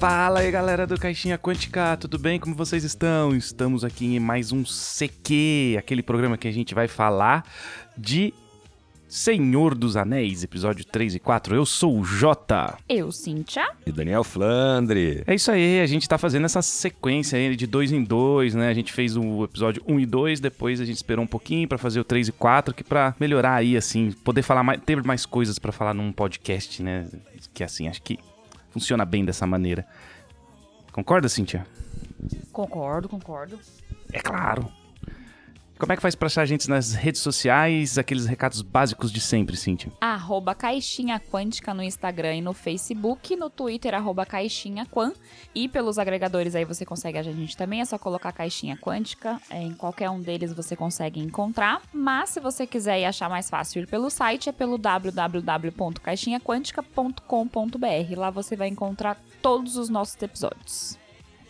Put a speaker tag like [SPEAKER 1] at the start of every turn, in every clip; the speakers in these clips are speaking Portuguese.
[SPEAKER 1] Fala aí galera do Caixinha Quântica, tudo bem? Como vocês estão? Estamos aqui em mais um CQ, aquele programa que a gente vai falar de Senhor dos Anéis, episódio 3 e 4. Eu sou o Jota.
[SPEAKER 2] Eu, Cíntia.
[SPEAKER 3] E Daniel Flandre.
[SPEAKER 1] É isso aí, a gente tá fazendo essa sequência aí de dois em dois, né? A gente fez o episódio 1 e 2, depois a gente esperou um pouquinho para fazer o 3 e 4, que para melhorar aí, assim, poder falar mais, ter mais coisas para falar num podcast, né? Que assim, acho que funciona bem dessa maneira. Concorda, Cíntia?
[SPEAKER 2] Concordo, concordo.
[SPEAKER 1] É claro. Como é que faz pra achar a gente nas redes sociais, aqueles recados básicos de sempre, Cíntia?
[SPEAKER 2] Arroba Caixinha Quântica no Instagram e no Facebook, no Twitter, arroba Caixinha Quan. E pelos agregadores aí você consegue a gente também, é só colocar Caixinha Quântica. É, em qualquer um deles você consegue encontrar. Mas se você quiser achar mais fácil ir pelo site, é pelo www.caixinhaquântica.com.br. Lá você vai encontrar todos os nossos episódios.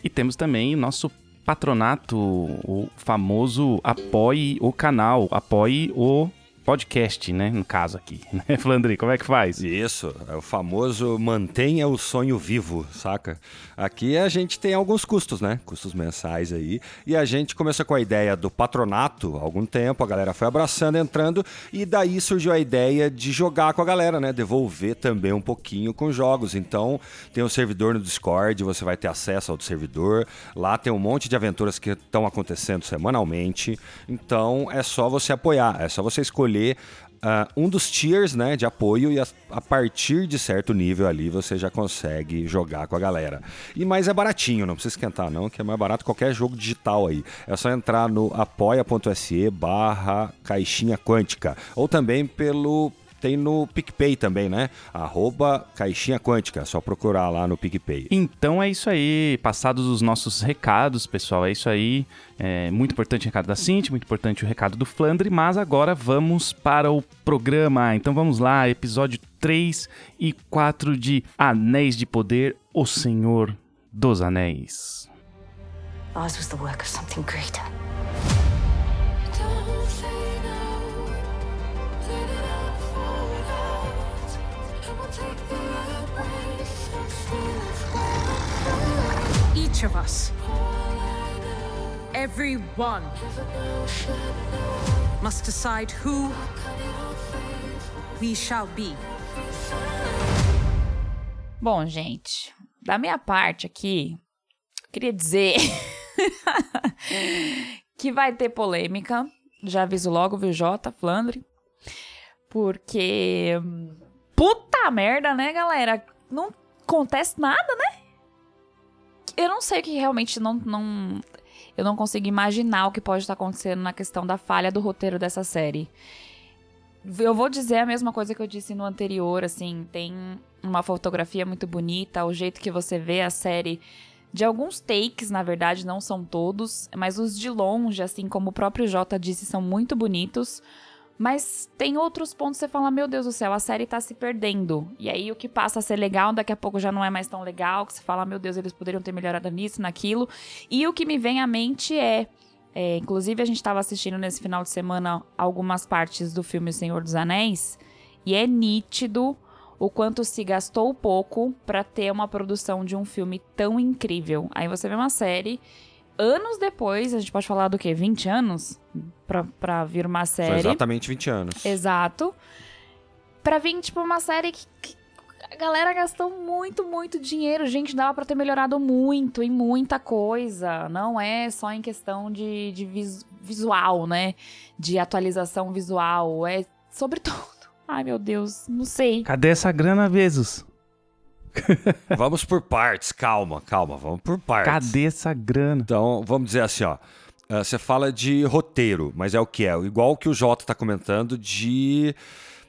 [SPEAKER 1] E temos também o nosso patronato, o famoso apoie o canal, apoie o podcast, né? No caso aqui, né, Flandri? Como é que faz?
[SPEAKER 3] Isso, é o famoso mantenha o sonho vivo, saca? Aqui a gente tem alguns custos, né? Custos mensais aí. E a gente começou com a ideia do patronato há algum tempo, a galera foi abraçando, entrando, e daí surgiu a ideia de jogar com a galera, né? Devolver também um pouquinho com jogos. Então, tem um servidor no Discord, você vai ter acesso ao servidor. Lá tem um monte de aventuras que estão acontecendo semanalmente. Então, é só você apoiar, é só você escolher escolher uh, um dos tiers né, de apoio e a, a, partir de certo nível ali você já consegue jogar com a galera. E mais é baratinho, não precisa esquentar não, que é mais barato qualquer jogo digital aí. É só entrar no apoia.se barra caixinha quântica ou também pelo tem no PicPay também, né? Arroba Caixinha Quântica, é só procurar lá no PicPay.
[SPEAKER 1] Então é isso aí, passados os nossos recados, pessoal, é isso aí. É muito importante o recado da Cintia, muito importante o recado do Flandre, mas agora vamos para o programa. Então vamos lá, episódio 3 e 4 de Anéis de Poder, O Senhor dos Anéis. Ours was the work of something greater.
[SPEAKER 4] Each of us, every one, must decide who we shall be.
[SPEAKER 2] Bom, gente, da minha parte aqui, queria dizer que vai ter polêmica. Já aviso logo, viu, Jota, Flandre? Porque. Puta merda, né, galera? Não acontece nada, né? Eu não sei o que realmente não, não. Eu não consigo imaginar o que pode estar acontecendo na questão da falha do roteiro dessa série. Eu vou dizer a mesma coisa que eu disse no anterior, assim, tem uma fotografia muito bonita, o jeito que você vê a série de alguns takes, na verdade, não são todos, mas os de longe, assim como o próprio Jota disse, são muito bonitos. Mas tem outros pontos que você fala, meu Deus do céu, a série tá se perdendo. E aí o que passa a ser legal, daqui a pouco já não é mais tão legal, que você fala, meu Deus, eles poderiam ter melhorado nisso, naquilo. E o que me vem à mente é, é inclusive a gente estava assistindo nesse final de semana algumas partes do filme O Senhor dos Anéis, e é nítido o quanto se gastou pouco para ter uma produção de um filme tão incrível. Aí você vê uma série anos depois, a gente pode falar do quê? 20 anos? Pra, pra vir uma série.
[SPEAKER 3] Foi exatamente 20 anos.
[SPEAKER 2] Exato. Pra vir, tipo, uma série que, que a galera gastou muito, muito dinheiro. Gente, dava pra ter melhorado muito em muita coisa. Não é só em questão de, de vis, visual, né? De atualização visual. É sobre tudo. Ai, meu Deus, não sei.
[SPEAKER 1] Cadê essa grana, Vezos?
[SPEAKER 3] vamos por partes, calma, calma, vamos por partes.
[SPEAKER 1] Cadê essa grana?
[SPEAKER 3] Então, vamos dizer assim, ó. Uh, você fala de roteiro, mas é o que é? Igual que o Jota tá comentando de.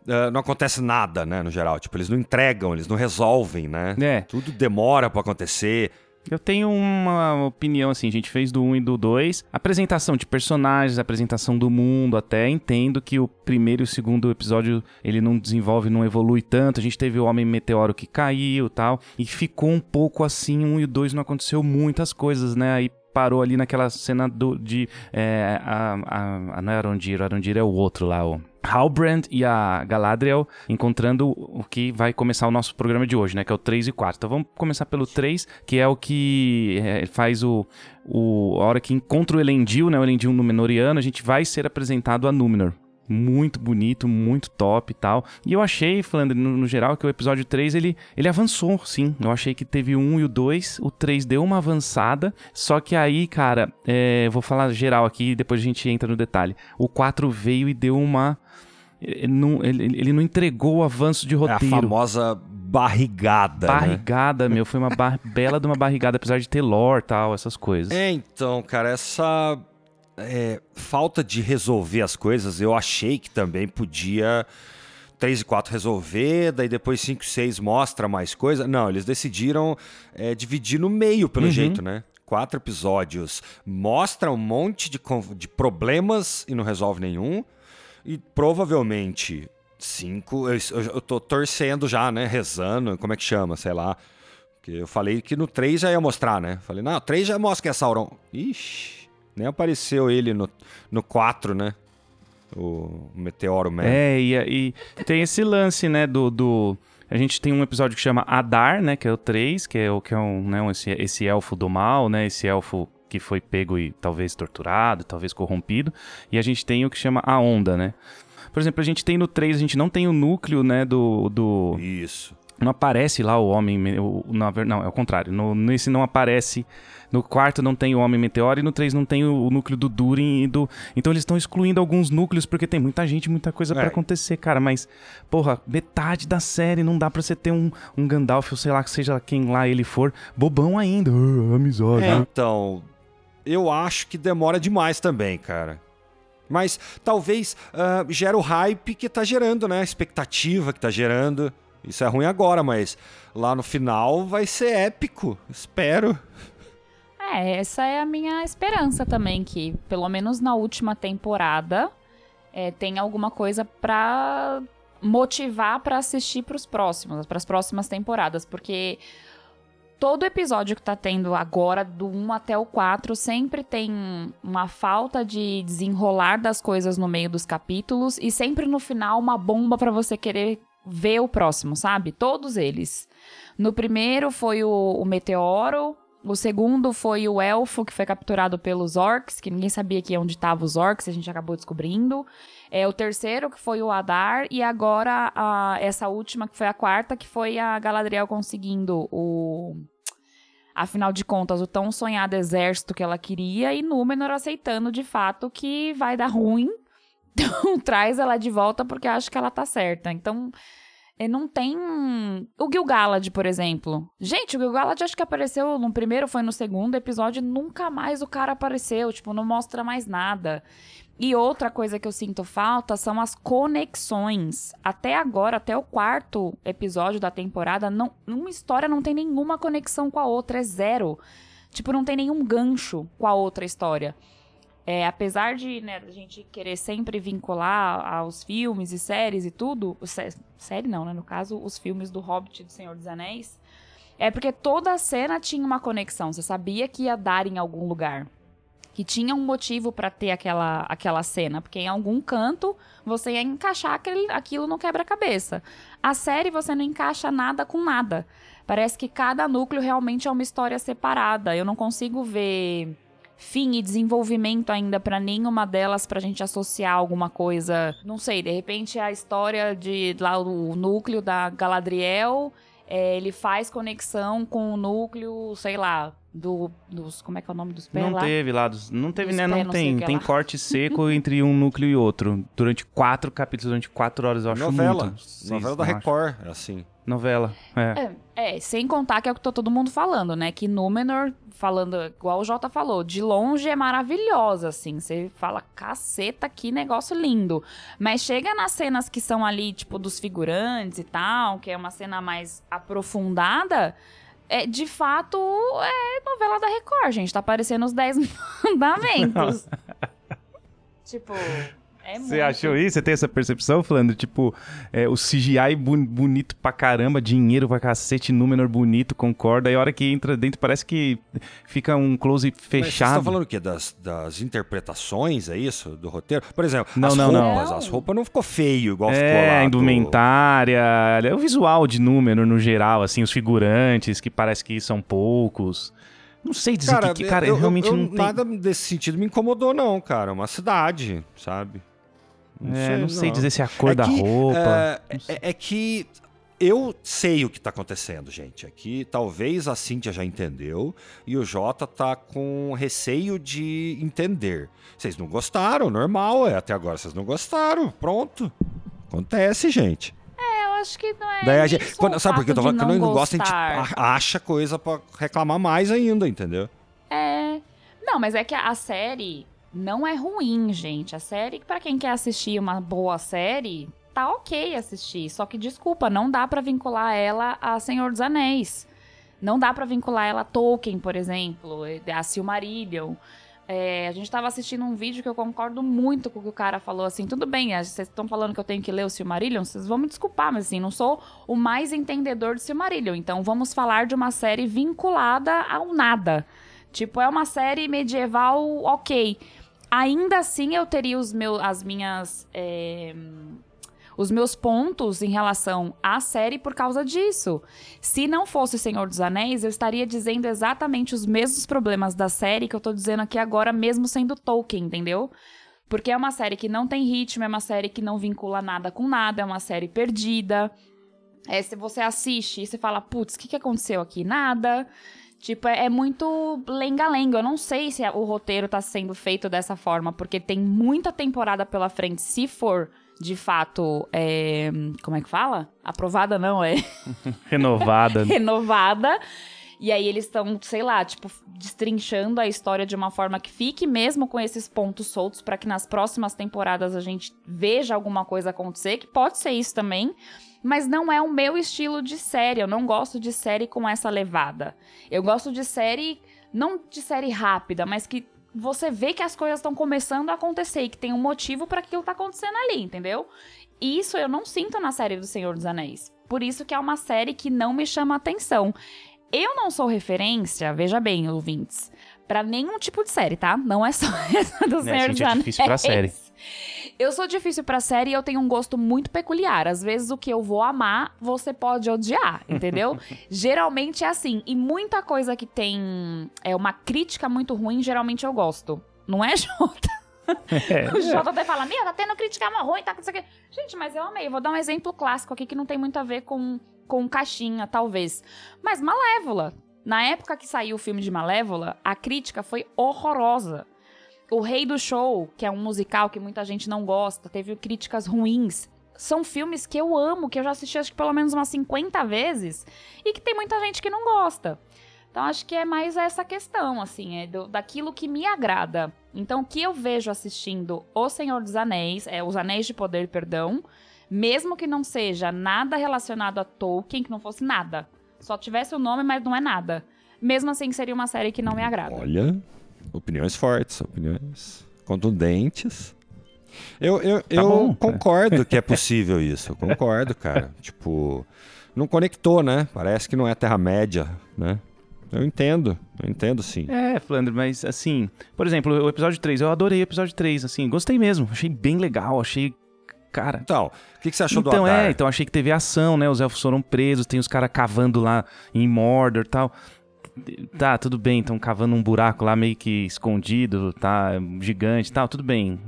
[SPEAKER 3] Uh, não acontece nada, né, no geral. Tipo, eles não entregam, eles não resolvem, né?
[SPEAKER 1] É.
[SPEAKER 3] Tudo demora para acontecer.
[SPEAKER 1] Eu tenho uma opinião assim, a gente fez do 1 e do 2. Apresentação de personagens, apresentação do mundo, até entendo que o primeiro e o segundo episódio ele não desenvolve, não evolui tanto. A gente teve o Homem Meteoro que caiu tal. E ficou um pouco assim, um e o 2 não aconteceu muitas coisas, né? Aí parou ali naquela cena do, de. É, a, a, a, não é Arondir, Arondir é o outro lá, o Halbrand e a Galadriel encontrando o que vai começar o nosso programa de hoje, né? Que é o 3 e 4. Então vamos começar pelo 3, que é o que é, faz o, o. A hora que encontra o Elendil, né? O Elendil Númenoriano, a gente vai ser apresentado a Númenor. Muito bonito, muito top e tal. E eu achei, Flandre, no, no geral, que o episódio 3 ele, ele avançou, sim. Eu achei que teve o 1 e o 2. O 3 deu uma avançada. Só que aí, cara, é, vou falar geral aqui e depois a gente entra no detalhe. O 4 veio e deu uma. Ele não, ele, ele não entregou o avanço de
[SPEAKER 3] É a
[SPEAKER 1] roteiro.
[SPEAKER 3] famosa barrigada. né?
[SPEAKER 1] Barrigada, meu, foi uma bar- bela de uma barrigada, apesar de ter lore e tal, essas coisas.
[SPEAKER 3] É, então, cara, essa é, falta de resolver as coisas, eu achei que também podia 3 e 4 resolver, daí depois 5 e 6 mostra mais coisa. Não, eles decidiram é, dividir no meio, pelo
[SPEAKER 1] Uhum.
[SPEAKER 3] jeito, né? Quatro episódios mostra um monte de, de problemas e não resolve nenhum. E provavelmente cinco. Eu, eu, tô torcendo já, né? Rezando, como é que chama? Sei lá. Porque eu falei que no 3 já ia mostrar, né? Falei, não, 3 já mostra que é Sauron. Ixi, nem apareceu ele no, no 4, né? O Meteoro Man.
[SPEAKER 1] É, e, e tem esse lance, né, do, do... A gente tem um episódio que chama Adar, né, que é o 3, que é o que é um, né, um- esse, esse elfo do mal, né, esse elfo que foi pego e talvez torturado, talvez corrompido. E a gente tem o que chama A Onda, né. Por exemplo, a gente tem no 3, a gente não tem o núcleo, né, do... do...
[SPEAKER 3] Isso.
[SPEAKER 1] Não aparece lá o homem. me- O, ver- não, é o contrário. No, nesse não aparece. No quarto não tem o homem meteoro e no 3 não tem o, núcleo do Durin e do. Então eles estão excluindo alguns núcleos porque tem muita gente, muita coisa pra
[SPEAKER 3] É.
[SPEAKER 1] acontecer, cara. Mas, porra, metade da série não dá pra você ter um, um Gandalf, ou sei lá, que seja quem lá ele for, bobão ainda. Ah, amizade.
[SPEAKER 3] É, então, eu acho que demora demais também, cara. Mas talvez ah, gera o hype que tá gerando, né? A expectativa que tá gerando. Isso é ruim agora, mas lá no final vai ser épico. Espero.
[SPEAKER 2] É, essa é a minha esperança também, que pelo menos na última temporada é, tem alguma coisa pra motivar pra assistir pros próximos, pras próximas temporadas, porque todo episódio que tá tendo agora, do 1 até o 4, sempre tem uma falta de desenrolar das coisas no meio dos capítulos e sempre no final uma bomba pra você querer ver o próximo, sabe? Todos eles. No primeiro foi o, o meteoro. O segundo foi o elfo que foi capturado pelos orcs, que ninguém sabia que onde estavam os orcs, a gente acabou descobrindo. É o terceiro que foi o Adar e agora a- essa última que foi a quarta que foi a Galadriel conseguindo o afinal de contas o tão sonhado exército que ela queria e Númenor aceitando de fato que vai dar ruim. Então traz ela de volta porque acho que ela tá certa. Então é, não tem. O Gil-galad, por exemplo. Gente, o Gil-galad acho que apareceu no primeiro, foi no segundo episódio, nunca mais o cara apareceu. Tipo, não mostra mais nada. E outra coisa que eu sinto falta são as conexões. Até agora, até o quarto episódio da temporada, não, uma história não tem nenhuma conexão com a outra, é zero. Tipo, não tem nenhum gancho com a outra história. É, apesar de né, a gente querer sempre vincular aos filmes e séries e tudo, sé- série não, né? No caso, os filmes do Hobbit e do Senhor dos Anéis, é porque toda a cena tinha uma conexão. Você sabia que ia dar em algum lugar. Que tinha um motivo pra ter aquela, aquela cena. Porque em algum canto você ia encaixar aquele, aquilo no quebra-cabeça. A série você não encaixa nada com nada. Parece que cada núcleo realmente é uma história separada. Eu não consigo ver fim e desenvolvimento ainda pra nenhuma delas pra gente associar alguma coisa. Não sei, de repente a história de lá o núcleo da Galadriel, é, ele faz conexão com o núcleo, sei lá, do dos como é que é o nome dos pés
[SPEAKER 1] Não
[SPEAKER 2] lá?
[SPEAKER 1] teve lá, dos- não teve,
[SPEAKER 2] Dos
[SPEAKER 1] né?
[SPEAKER 2] pés,
[SPEAKER 1] Não
[SPEAKER 2] não
[SPEAKER 1] tem. Tem
[SPEAKER 2] lá.
[SPEAKER 1] corte seco entre um núcleo e outro. Durante quatro capítulos, durante quatro horas, eu acho
[SPEAKER 3] novela.
[SPEAKER 1] muito. Vocês
[SPEAKER 3] Novela da? Record, é assim.
[SPEAKER 1] Novela, é.
[SPEAKER 2] É, é, sem contar que é o que tá todo mundo falando, né? Que Númenor, falando igual o Jota falou, de longe é maravilhosa, assim. Você fala, caceta, que negócio lindo. Mas chega nas cenas que são ali, tipo, dos figurantes e tal, que é uma cena mais aprofundada. É, de fato, é novela da Record, gente. Tá parecendo os 10 mandamentos. tipo, É
[SPEAKER 1] Você
[SPEAKER 2] muito.
[SPEAKER 1] achou isso? Você tem essa percepção, Flandre? Tipo, é, o CGI bonito pra caramba, dinheiro pra cacete, número bonito, concorda. Aí a hora que entra dentro parece que fica um close
[SPEAKER 3] Mas Vocês
[SPEAKER 1] fechado.
[SPEAKER 3] estão falando o quê? Das, das interpretações, é isso? Do roteiro? Por exemplo,
[SPEAKER 1] Não,
[SPEAKER 3] as
[SPEAKER 1] não,
[SPEAKER 3] roupas.
[SPEAKER 2] Não.
[SPEAKER 3] As roupas não ficou feio igual ficou
[SPEAKER 1] É,
[SPEAKER 3] lá.
[SPEAKER 1] a
[SPEAKER 3] do-
[SPEAKER 1] indumentária, é o visual de número no geral, assim, os figurantes, que parece que são poucos. Não sei dizer
[SPEAKER 3] Cara,
[SPEAKER 1] que, que cara,
[SPEAKER 3] eu,
[SPEAKER 1] realmente
[SPEAKER 3] eu-
[SPEAKER 1] não tem.
[SPEAKER 3] nada desse sentido me incomodou, não, cara. É uma cidade, sabe?
[SPEAKER 1] É, não sei dizer se é a cor
[SPEAKER 3] É
[SPEAKER 1] da
[SPEAKER 3] que,
[SPEAKER 1] roupa.
[SPEAKER 3] É, é- é que eu sei o que tá acontecendo, gente. Aqui talvez a Cíntia já entendeu e o Jota tá com receio de entender. Vocês não gostaram, normal, é. Até agora vocês não gostaram, pronto. Acontece, gente.
[SPEAKER 2] Eu acho que não é.
[SPEAKER 3] Daí a gente, quando-
[SPEAKER 2] o
[SPEAKER 3] sabe por que eu tô falando? Quando não gosta, a gente acha coisa pra reclamar mais ainda, entendeu?
[SPEAKER 2] É. Não, mas é que a série não é ruim, gente. A série, pra quem quer assistir uma boa série, tá ok assistir. Só que, desculpa, não dá pra vincular ela a Senhor dos Anéis. Não dá pra vincular ela a Tolkien, por exemplo, a Silmarillion. É, a gente tava assistindo um vídeo que eu concordo muito com o que o cara falou, assim, tudo bem, é, vocês estão falando que eu tenho que ler o Silmarillion, vocês vão me desculpar, mas assim, não sou o mais entendedor do Silmarillion, então vamos falar de uma série vinculada ao nada. Tipo, é uma série medieval ok. Ainda assim, eu teria os meus, as minhas... é, os meus pontos em relação à série por causa disso. Se não fosse Senhor dos Anéis, eu estaria dizendo exatamente os mesmos problemas da série que eu tô dizendo aqui agora, mesmo sendo Tolkien, entendeu? Porque é uma série que não tem ritmo, é uma série que não vincula nada com nada, é uma série perdida. É, se você assiste e você fala, putz, o que, que aconteceu aqui? Nada. Tipo, é, é muito lenga-lenga. Eu não sei se o roteiro tá sendo feito dessa forma, porque tem muita temporada pela frente, se for de fato. é, como é que fala? Aprovada não, é
[SPEAKER 1] Renovada.
[SPEAKER 2] renovada. E aí eles estão, sei lá, tipo, destrinchando a história de uma forma que fique mesmo com esses pontos soltos para que nas próximas temporadas a gente veja alguma coisa acontecer, que pode ser isso também. Mas não é o meu estilo de série. Eu não gosto de série com essa levada. Eu gosto de série, não de série rápida, mas que você vê que as coisas estão começando a acontecer e que tem um motivo para aquilo tá acontecendo ali, entendeu? E isso eu não sinto na série do Senhor dos Anéis. Por isso que é uma série que não me chama atenção. Eu não sou referência, veja bem, ouvintes, pra nenhum tipo de série, tá? Não é só essa do Senhor
[SPEAKER 1] gente,
[SPEAKER 2] dos
[SPEAKER 1] é
[SPEAKER 2] Anéis.
[SPEAKER 1] difícil pra série.
[SPEAKER 2] Eu sou difícil pra série e eu tenho um gosto muito peculiar. Às vezes o que eu vou amar, você pode odiar, entendeu? geralmente é assim. E muita coisa que tem é uma crítica muito ruim, geralmente eu gosto. Não é, Jota?
[SPEAKER 1] É.
[SPEAKER 2] O Jota até fala, meu, tá tendo crítica mó ruim, tá com isso aqui. Gente, mas eu amei. Vou dar um exemplo clássico aqui que não tem muito a ver com, com caixinha, talvez. Mas Malévola. Na época que saiu o filme de Malévola, a crítica foi horrorosa. O Rei do Show, que é um musical que muita gente não gosta, teve críticas ruins. São filmes que eu amo, que eu já assisti acho que pelo menos umas 50 vezes, e que tem muita gente que não gosta. Então acho que é mais essa questão, assim, é do- daquilo que me agrada. Então o que eu vejo assistindo O Senhor dos Anéis, é Os Anéis de Poder, perdão, mesmo que não seja nada relacionado a Tolkien, que não fosse nada, só tivesse o nome, mas não é nada. Mesmo assim seria uma série que não me agrada.
[SPEAKER 3] Olha, opiniões fortes, opiniões contundentes. Eu, eu, eu
[SPEAKER 1] bom.
[SPEAKER 3] concordo que é possível isso. Eu concordo, cara. tipo, não conectou, né? Parece que não é Terra-média, né? Eu entendo, eu entendo sim.
[SPEAKER 1] É, Flandre, mas assim, por exemplo, o episódio 3, eu adorei o episódio 3, assim, gostei mesmo, achei bem legal, achei. Cara.
[SPEAKER 3] Então, o que, que você achou
[SPEAKER 1] então
[SPEAKER 3] do Adar?
[SPEAKER 1] é, então achei que teve ação, né? Os elfos foram presos, tem os caras cavando lá em Mordor e tal. Tá, tudo bem, estão cavando um buraco lá meio que escondido, tá? Gigante e tal, tudo bem.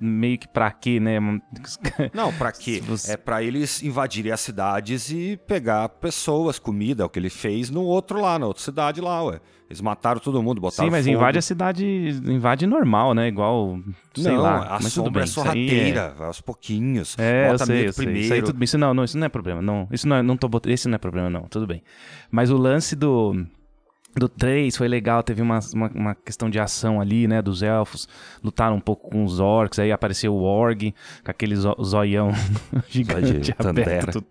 [SPEAKER 1] Meio que pra quê, né?
[SPEAKER 3] Não, pra quê?
[SPEAKER 1] Você-
[SPEAKER 3] É pra eles invadirem as cidades e pegar pessoas, comida, é o que ele fez no outro lá, na outra cidade lá, ué. Eles mataram todo mundo, botaram
[SPEAKER 1] Sim, mas
[SPEAKER 3] fogo.
[SPEAKER 1] invade a cidade, invade normal, né? Igual, sei
[SPEAKER 3] não,
[SPEAKER 1] lá.
[SPEAKER 3] a
[SPEAKER 1] mas tudo
[SPEAKER 3] sombra
[SPEAKER 1] bem,
[SPEAKER 3] é sorrateira, vai aos pouquinhos.
[SPEAKER 1] É, eu
[SPEAKER 3] bota
[SPEAKER 1] sei,
[SPEAKER 3] medo
[SPEAKER 1] eu sei.
[SPEAKER 3] primeiro.
[SPEAKER 1] Isso aí tudo bem. Isso não, não, isso não é problema. Não, isso não, é, não tô esse não é problema, não. Tudo bem. Mas o lance do Do 3 foi legal, teve uma, uma, uma questão de ação ali, né? Dos elfos. Lutaram um pouco com os orcs, aí apareceu o Org, com aquele zo zoião gigante aberto.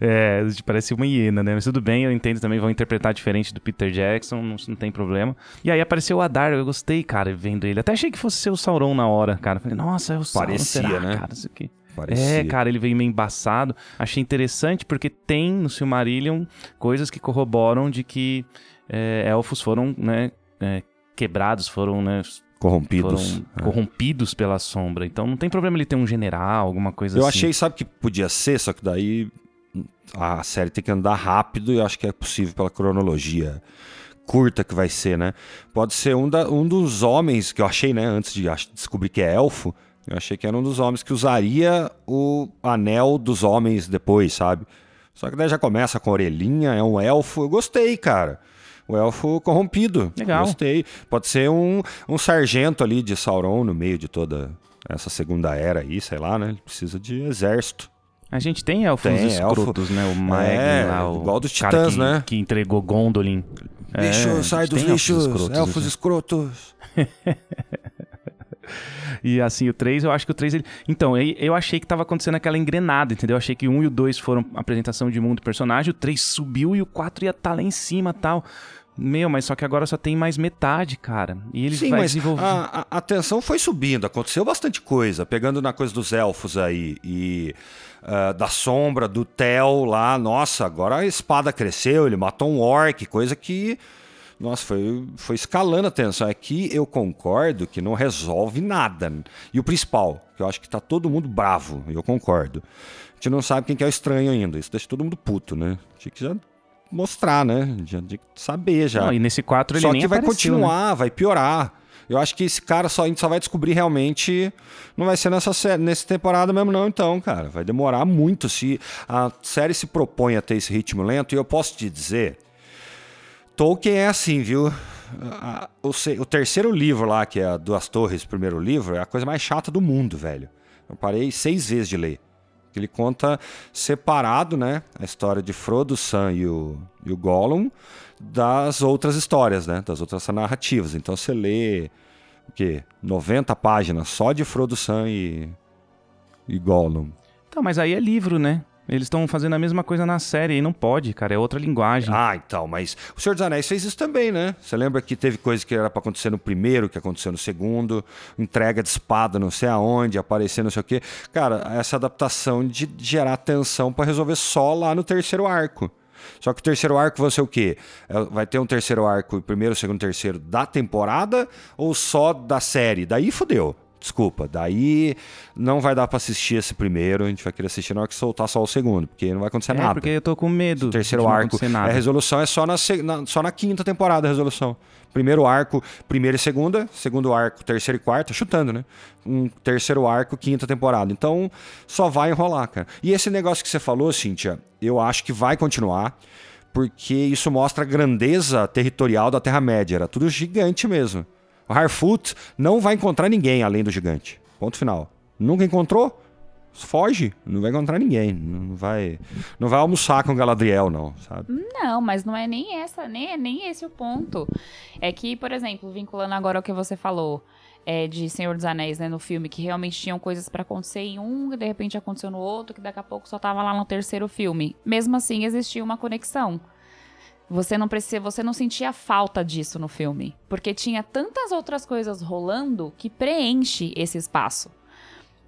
[SPEAKER 1] É, parece uma hiena, né? Mas tudo bem, eu entendo também, vão interpretar diferente do Peter Jackson, não, não tem problema. E aí apareceu o Adar, eu gostei, cara, vendo ele. Até achei que fosse ser o Sauron na hora, cara. Falei, nossa, é o Sauron,
[SPEAKER 3] Parecia,
[SPEAKER 1] será,
[SPEAKER 3] né?
[SPEAKER 1] cara? Isso aqui.
[SPEAKER 3] Parecia.
[SPEAKER 1] É, cara, ele veio meio embaçado. Achei interessante porque tem no Silmarillion coisas que corroboram de que é, elfos foram, né, é, quebrados, foram, né,
[SPEAKER 3] Corrompidos.
[SPEAKER 1] foram corrompidos pela sombra. Então não tem problema ele ter um general, alguma coisa
[SPEAKER 3] Eu
[SPEAKER 1] assim.
[SPEAKER 3] achei, sabe que podia ser, só que daí a série tem que andar rápido e eu acho que é possível pela cronologia curta que vai ser, né? Pode ser um, da- um dos homens que eu achei, né, antes de descobrir que é elfo, eu achei que era um dos homens que usaria o anel dos homens depois, sabe? Só que daí já começa com a orelhinha, é um elfo. Eu gostei, cara. O elfo corrompido.
[SPEAKER 1] Legal.
[SPEAKER 3] Gostei. Pode ser um, um sargento ali de Sauron no meio de toda essa segunda era aí, sei lá, né? Ele precisa de exército.
[SPEAKER 1] A gente tem elfos
[SPEAKER 3] Tem,
[SPEAKER 1] escrotos, né? O Maegin
[SPEAKER 3] É,
[SPEAKER 1] lá, o
[SPEAKER 3] igual dos titãs,
[SPEAKER 1] que,
[SPEAKER 3] né?
[SPEAKER 1] Que entregou Gondolin. É,
[SPEAKER 3] Bicho,
[SPEAKER 1] a
[SPEAKER 3] sai
[SPEAKER 1] gente
[SPEAKER 3] dos
[SPEAKER 1] tem elfos
[SPEAKER 3] lixos,
[SPEAKER 1] escrotos,
[SPEAKER 3] elfos
[SPEAKER 1] assim.
[SPEAKER 3] escrotos.
[SPEAKER 1] E assim, o 3, eu acho que o 3 ele... Então, eu achei que tava acontecendo aquela engrenada, entendeu? Eu achei que o 1 e o 2 foram apresentação de mundo e personagem, o 3 subiu e o 4 ia estar lá em cima tal. Meu, mas só que agora só tem mais metade, cara. E ele
[SPEAKER 3] Sim,
[SPEAKER 1] vai
[SPEAKER 3] mas
[SPEAKER 1] desenvolver.
[SPEAKER 3] a, a, a tensão foi subindo, aconteceu bastante coisa, pegando na coisa dos elfos aí e ah, da sombra, do Tel lá, nossa, agora a espada cresceu, ele matou um orc, coisa que, nossa, foi, foi escalando a tensão. Aqui eu concordo que não resolve nada. E o principal, que eu acho que tá todo mundo bravo, eu concordo. A gente não sabe quem que é o estranho ainda, isso deixa todo mundo puto, né? Tinha que já mostrar, né? Já que saber já.
[SPEAKER 1] Não, e nesse 4 ele
[SPEAKER 3] Só
[SPEAKER 1] nem
[SPEAKER 3] que vai
[SPEAKER 1] apareceu, né?
[SPEAKER 3] continuar, vai piorar. Eu acho que esse cara só, a gente só vai descobrir realmente. Não vai ser nessa, sé- nessa temporada mesmo, não, então, cara. Vai demorar muito. Se a série se propõe a ter esse ritmo lento, e eu posso te dizer. Tolkien é assim, viu? O, o terceiro livro lá, que é a Duas Torres, o primeiro livro, é a coisa mais chata do mundo, velho. Eu parei seis vezes de ler. Ele conta separado, né? A história de Frodo, Sam e o, e o Gollum das outras histórias, né? Das outras narrativas. Então você lê o quê? 90 páginas só de Frodo, Sam e, e Gollum.
[SPEAKER 1] Então, mas aí é livro, né? Eles estão fazendo a mesma coisa na série e não pode, cara. É outra linguagem.
[SPEAKER 3] Ah, então, mas o Senhor dos Anéis fez isso também, né? Você lembra que teve coisa que era pra acontecer no primeiro, que aconteceu no segundo, entrega de espada não sei aonde, aparecer não sei o quê. Cara, essa adaptação de gerar tensão pra resolver só lá no terceiro arco. Só que o terceiro arco vai ser o quê? É, Vai ter um terceiro arco, primeiro, segundo, terceiro da temporada ou só da série? Daí fodeu. Desculpa, daí não vai dar pra assistir esse primeiro, a gente vai querer assistir na hora que soltar só o segundo, porque não vai acontecer
[SPEAKER 1] é,
[SPEAKER 3] nada.
[SPEAKER 1] porque eu tô com medo.
[SPEAKER 3] O terceiro arco. É, a resolução é só na, na- só na quinta temporada a resolução. Primeiro arco, primeira e segunda. Segundo arco, terceira e quarta, chutando, né? Um terceiro arco, quinta temporada. Então, só vai enrolar, cara. E esse negócio que você falou, Cíntia, eu acho que vai continuar. Porque isso mostra a grandeza territorial da Terra-média. Era tudo gigante mesmo. O Harfoot não vai encontrar ninguém além do gigante. Ponto final. Nunca encontrou? Foge. Não vai encontrar ninguém. Não vai, não vai almoçar com Galadriel, não, sabe?
[SPEAKER 2] Não, mas não é nem essa, nem, nem esse o ponto. É que, por exemplo, vinculando agora ao que você falou é, de Senhor dos Anéis, né, no filme, que realmente tinham coisas pra acontecer em um, que de repente aconteceu no outro, que daqui a pouco só tava lá no terceiro filme. Mesmo assim, existia uma conexão. Você não precisa, você não sentia falta disso no filme, porque tinha tantas outras coisas rolando que preenche esse espaço.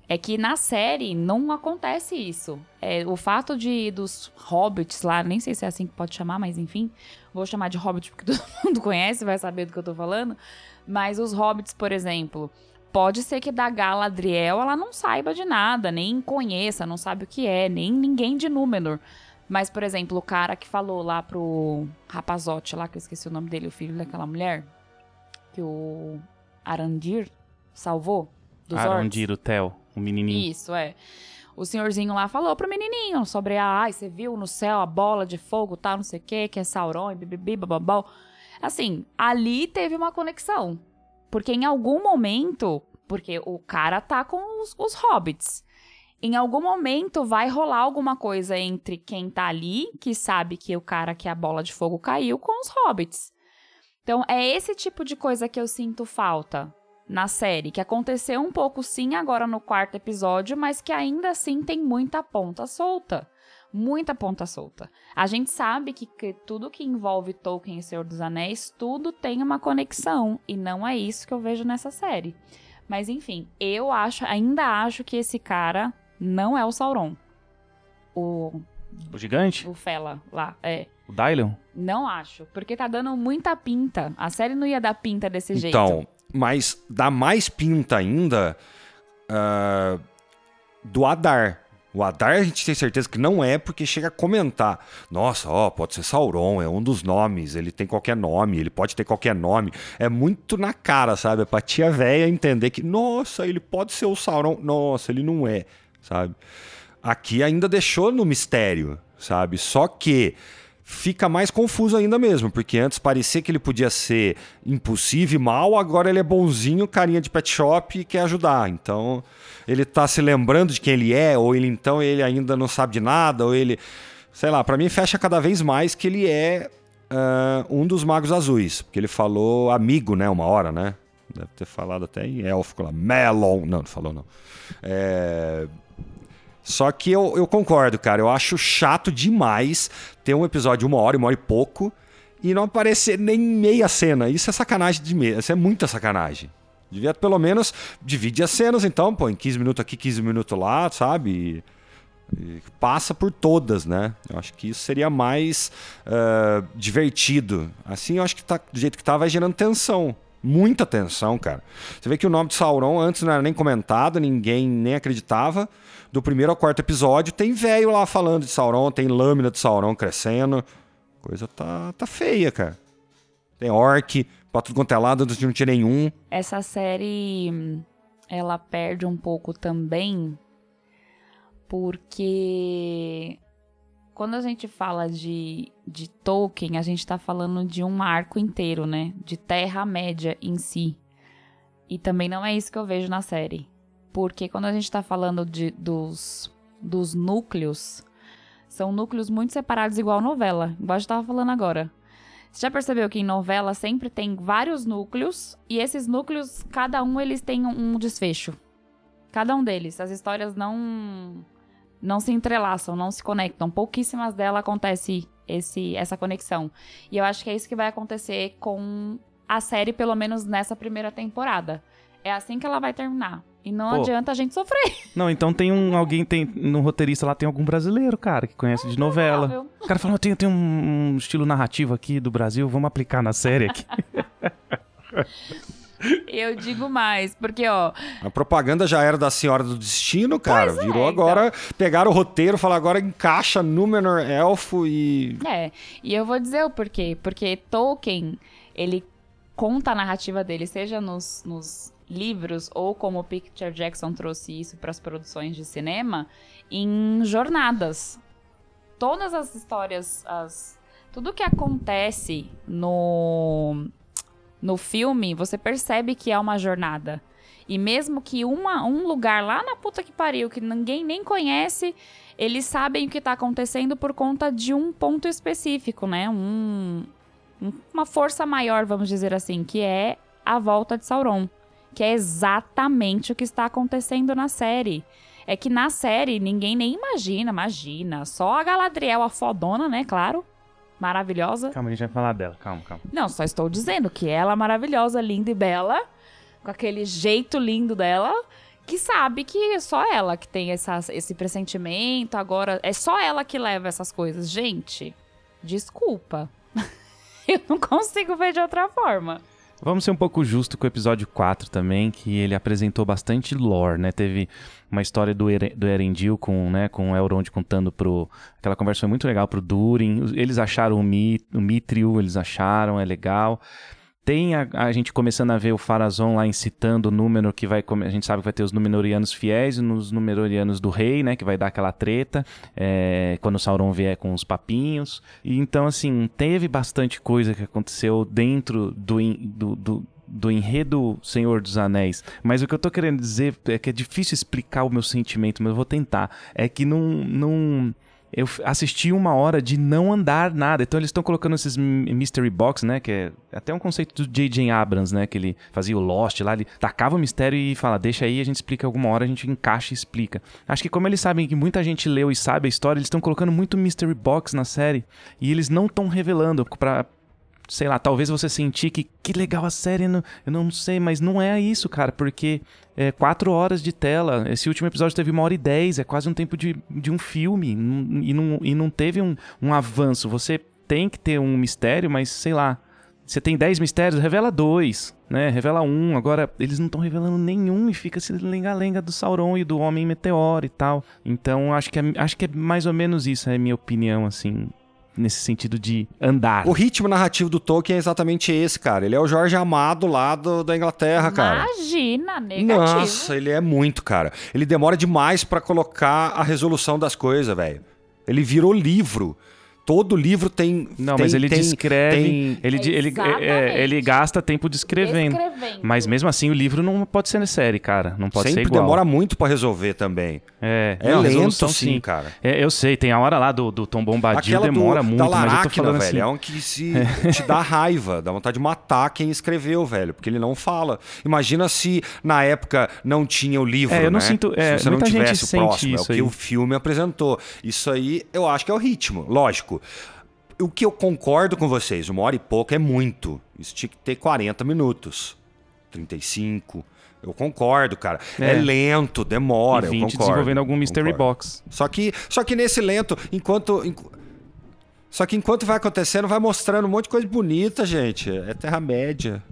[SPEAKER 2] É que na série não acontece isso. É, o fato de dos hobbits lá, nem sei se é assim que pode chamar, mas enfim, vou chamar de hobbit porque todo mundo conhece, vai saber do que eu tô falando. Mas os hobbits, por exemplo, pode ser que da Galadriel ela não saiba de nada, nem conheça, não sabe o que é, nem ninguém de Númenor. Mas, por exemplo, o cara que falou lá pro rapazote lá, que eu esqueci o nome dele, o filho daquela mulher, que o Arandir salvou dos orcs.
[SPEAKER 1] Arondir, o Theo, o menininho.
[SPEAKER 2] Isso, é. O senhorzinho lá falou pro menininho sobre a, ai, você viu no céu a bola de fogo, tal, não sei o que, que é Sauron, e bibibi, bababau. Assim, ali teve uma conexão. Porque em algum momento, porque o cara tá com os, os hobbits. Em algum momento vai rolar alguma coisa entre quem tá ali, que sabe que o cara que a bola de fogo caiu, com os hobbits. Então é esse tipo de coisa que eu sinto falta na série, que aconteceu um pouco sim agora no quarto episódio, mas que ainda assim tem muita ponta solta. Muita ponta solta. A gente sabe que, que tudo que envolve Tolkien e Senhor dos Anéis, tudo tem uma conexão. E não é isso que eu vejo nessa série. Mas enfim, eu acho, ainda acho que esse cara não é o Sauron. O,
[SPEAKER 1] O gigante?
[SPEAKER 2] o Fela lá, é.
[SPEAKER 1] O Dylion?
[SPEAKER 2] Não acho, porque tá dando muita pinta. A série não ia dar pinta desse jeito.
[SPEAKER 3] Então, mas dá mais pinta ainda ah, do Adar. O Adar a gente tem certeza que não é porque chega a comentar. Nossa, ó, pode ser Sauron, é um dos nomes, ele tem qualquer nome, ele pode ter qualquer nome. É muito na cara, sabe? É pra tia véia entender que, nossa, ele pode ser o Sauron. Nossa, ele não é, sabe? Aqui ainda deixou no mistério, sabe? Só que fica mais confuso ainda mesmo, porque antes parecia que ele podia ser impulsivo e mal, agora ele é bonzinho, carinha de pet shop e quer ajudar. Então, ele tá se lembrando de quem ele é, ou ele então ele ainda não sabe de nada, ou ele, sei lá, pra mim fecha cada vez mais que ele é ah, um dos magos azuis, porque ele falou amigo, né, uma hora, né? Deve ter falado até em élfico lá, Melon, não, não falou não. É, só que eu, eu concordo, cara. Eu acho chato demais ter um episódio uma hora, uma hora e pouco, e não aparecer nem meia cena. Isso é sacanagem de meia. Isso é muita sacanagem. Devia pelo menos dividir as cenas, então, pô, em 15 minutos aqui, 15 minutos lá, sabe? E- e passa por todas, né? Eu acho que isso seria mais ah, divertido. Assim, eu acho que tá, do jeito que tá, vai gerando tensão. Muita tensão, cara. Você vê que o nome de Sauron antes não era nem comentado, ninguém nem acreditava. Do primeiro ao quarto episódio, tem velho lá falando de Sauron, tem lâmina de Sauron crescendo. Coisa tá, tá feia, cara. Tem orc, pra tudo quanto é lado, antes de não tinha nenhum.
[SPEAKER 2] Essa série, ela perde um pouco também, porque quando a gente fala de, de Tolkien, a gente tá falando de um arco inteiro, né? De Terra-média em si. E também não é isso que eu vejo na série. Porque quando a gente tá falando de, dos, dos núcleos, são núcleos muito separados, igual novela, igual a gente tava falando agora. Você já percebeu que em novela sempre tem vários núcleos e esses núcleos, cada um eles têm um desfecho. Cada um deles. As histórias não não se entrelaçam, não se conectam. Pouquíssimas delas acontece esse essa conexão. E eu acho que é isso que vai acontecer com a série, pelo menos nessa primeira temporada. É assim que ela vai terminar. E não
[SPEAKER 1] Pô.
[SPEAKER 2] adianta a gente sofrer.
[SPEAKER 1] Não, então tem um. Alguém tem. No roteirista lá tem algum brasileiro, cara, que conhece de novela.
[SPEAKER 2] provável.
[SPEAKER 1] O cara falou: tem, tem um, um estilo narrativo aqui do Brasil, vamos aplicar na série aqui.
[SPEAKER 2] Eu digo mais, porque ó,
[SPEAKER 3] A propaganda já era da Senhora do Destino, cara.
[SPEAKER 2] É,
[SPEAKER 3] Virou agora. Pegaram o roteiro, falaram agora encaixa Númenor, Elfo e.
[SPEAKER 2] É, e eu vou dizer o porquê. Porque Tolkien, ele conta a narrativa dele, seja nos, nos livros ou como o Peter Jackson trouxe isso para as produções de cinema, em jornadas. Todas as histórias, as, tudo que acontece no, no filme, você percebe que é uma jornada. E mesmo que uma, um lugar lá na puta que pariu, que ninguém nem conhece, eles sabem o que tá acontecendo por conta de um ponto específico, né? Um- uma força maior, vamos dizer assim, que é a volta de Sauron. Que é exatamente o que está acontecendo na série. É que na série ninguém nem imagina, imagina. Só a Galadriel, a fodona, né? Claro. Maravilhosa.
[SPEAKER 1] calma, a gente vai falar dela, calma, calma.
[SPEAKER 2] Não, só estou dizendo que ela é maravilhosa, linda e bela, com aquele jeito lindo dela, que sabe que é só ela que tem essa, esse pressentimento, agora é só ela que leva essas coisas. Gente, desculpa. Eu não consigo ver de outra forma.
[SPEAKER 1] Vamos ser um pouco justo com o episódio 4 também, que ele apresentou bastante lore, né? Teve uma história do, Eren, do Erendil com, né, com o Elrond contando pro... Aquela conversa foi muito legal pro Durin. Eles acharam o, Mi, o Mithril, eles acharam, é legal. Tem a, a gente começando a ver o Farazon lá incitando o Númenor, que vai... A gente sabe que vai ter os Númenorianos fiéis e os Númenorianos do rei, né? Que vai dar aquela treta é, quando o Sauron vier com os papinhos. E então, assim, teve bastante coisa que aconteceu dentro do, do, do, do enredo Senhor dos Anéis. Mas o que eu tô querendo dizer é que é difícil explicar o meu sentimento, mas eu vou tentar. É que não. não eu assisti uma hora de não andar nada. Então eles estão colocando esses mystery box, né? Que é até um conceito do J.J. Abrams, né? Que ele fazia o Lost lá, ele tacava o mistério e fala, deixa aí, a gente explica alguma hora, a gente encaixa e explica. Acho que como eles sabem que muita gente leu e sabe a história, eles estão colocando muito mystery box na série e eles não estão revelando pra sei lá, talvez você sentir que que legal a série, não- eu não sei, mas não é isso, cara, porque é quatro horas de tela. Esse último episódio teve uma hora e dez, é quase um tempo de, de um filme e não, e não teve um, um avanço. Você tem que ter um mistério, mas sei lá. Você tem 10 mistérios, revela dois, né? Revela um. Agora, eles não estão revelando nenhum e fica esse lenga-lenga do Sauron e do Homem Meteoro e tal. Então, acho que é, acho que é mais ou menos isso, é a minha opinião, assim, nesse sentido de andar.
[SPEAKER 3] O ritmo narrativo do Tolkien é exatamente esse, cara. Ele é o Jorge Amado lá do- da Inglaterra, cara.
[SPEAKER 2] Imagina, negativo.
[SPEAKER 3] Nossa, ele é muito, cara. Ele demora demais pra colocar a resolução das coisas, velho. Ele virou livro. Todo livro tem.
[SPEAKER 1] Não,
[SPEAKER 3] tem-
[SPEAKER 1] mas ele
[SPEAKER 3] tem-
[SPEAKER 1] descreve,
[SPEAKER 3] tem-
[SPEAKER 1] ele, ele, é,
[SPEAKER 2] Exatamente.
[SPEAKER 1] ele gasta tempo descrevendo.
[SPEAKER 2] Escrevendo.
[SPEAKER 1] Mas mesmo assim, o livro não pode ser série, cara. Não pode
[SPEAKER 3] sempre
[SPEAKER 1] ser igual.
[SPEAKER 3] demora muito pra resolver também.
[SPEAKER 1] É,
[SPEAKER 3] É
[SPEAKER 1] não,
[SPEAKER 3] lento, sim, cara.
[SPEAKER 1] É, eu sei, tem a hora lá do, do Tom Bombadil,
[SPEAKER 3] Aquela
[SPEAKER 1] demora
[SPEAKER 3] do,
[SPEAKER 1] muito,
[SPEAKER 3] da
[SPEAKER 1] mas eu tô falando
[SPEAKER 3] velho, é
[SPEAKER 1] assim.
[SPEAKER 3] um que se te dá raiva, dá vontade de matar quem escreveu, velho, porque ele não fala. Imagina se na época não tinha o livro,
[SPEAKER 1] É, eu não
[SPEAKER 3] né?
[SPEAKER 1] sinto- é,
[SPEAKER 3] se você não
[SPEAKER 1] muita gente
[SPEAKER 3] tivesse o
[SPEAKER 1] sente
[SPEAKER 3] próximo, é
[SPEAKER 1] isso
[SPEAKER 3] o que
[SPEAKER 1] aí.
[SPEAKER 3] o filme apresentou. Isso aí eu acho que é o ritmo, lógico. O que eu concordo com vocês, uma hora e pouco é muito. Isso tinha que ter 40 minutos, 35. Eu concordo, cara. É,
[SPEAKER 1] É.
[SPEAKER 3] lento, demora,
[SPEAKER 1] e
[SPEAKER 3] eu
[SPEAKER 1] 20
[SPEAKER 3] concordo.
[SPEAKER 1] desenvolvendo algum mystery
[SPEAKER 3] concordo.
[SPEAKER 1] box.
[SPEAKER 3] Só que, só que nesse lento, enquanto. enqu- Só que enquanto vai acontecendo, vai mostrando um monte de coisa bonita, gente. É Terra-média.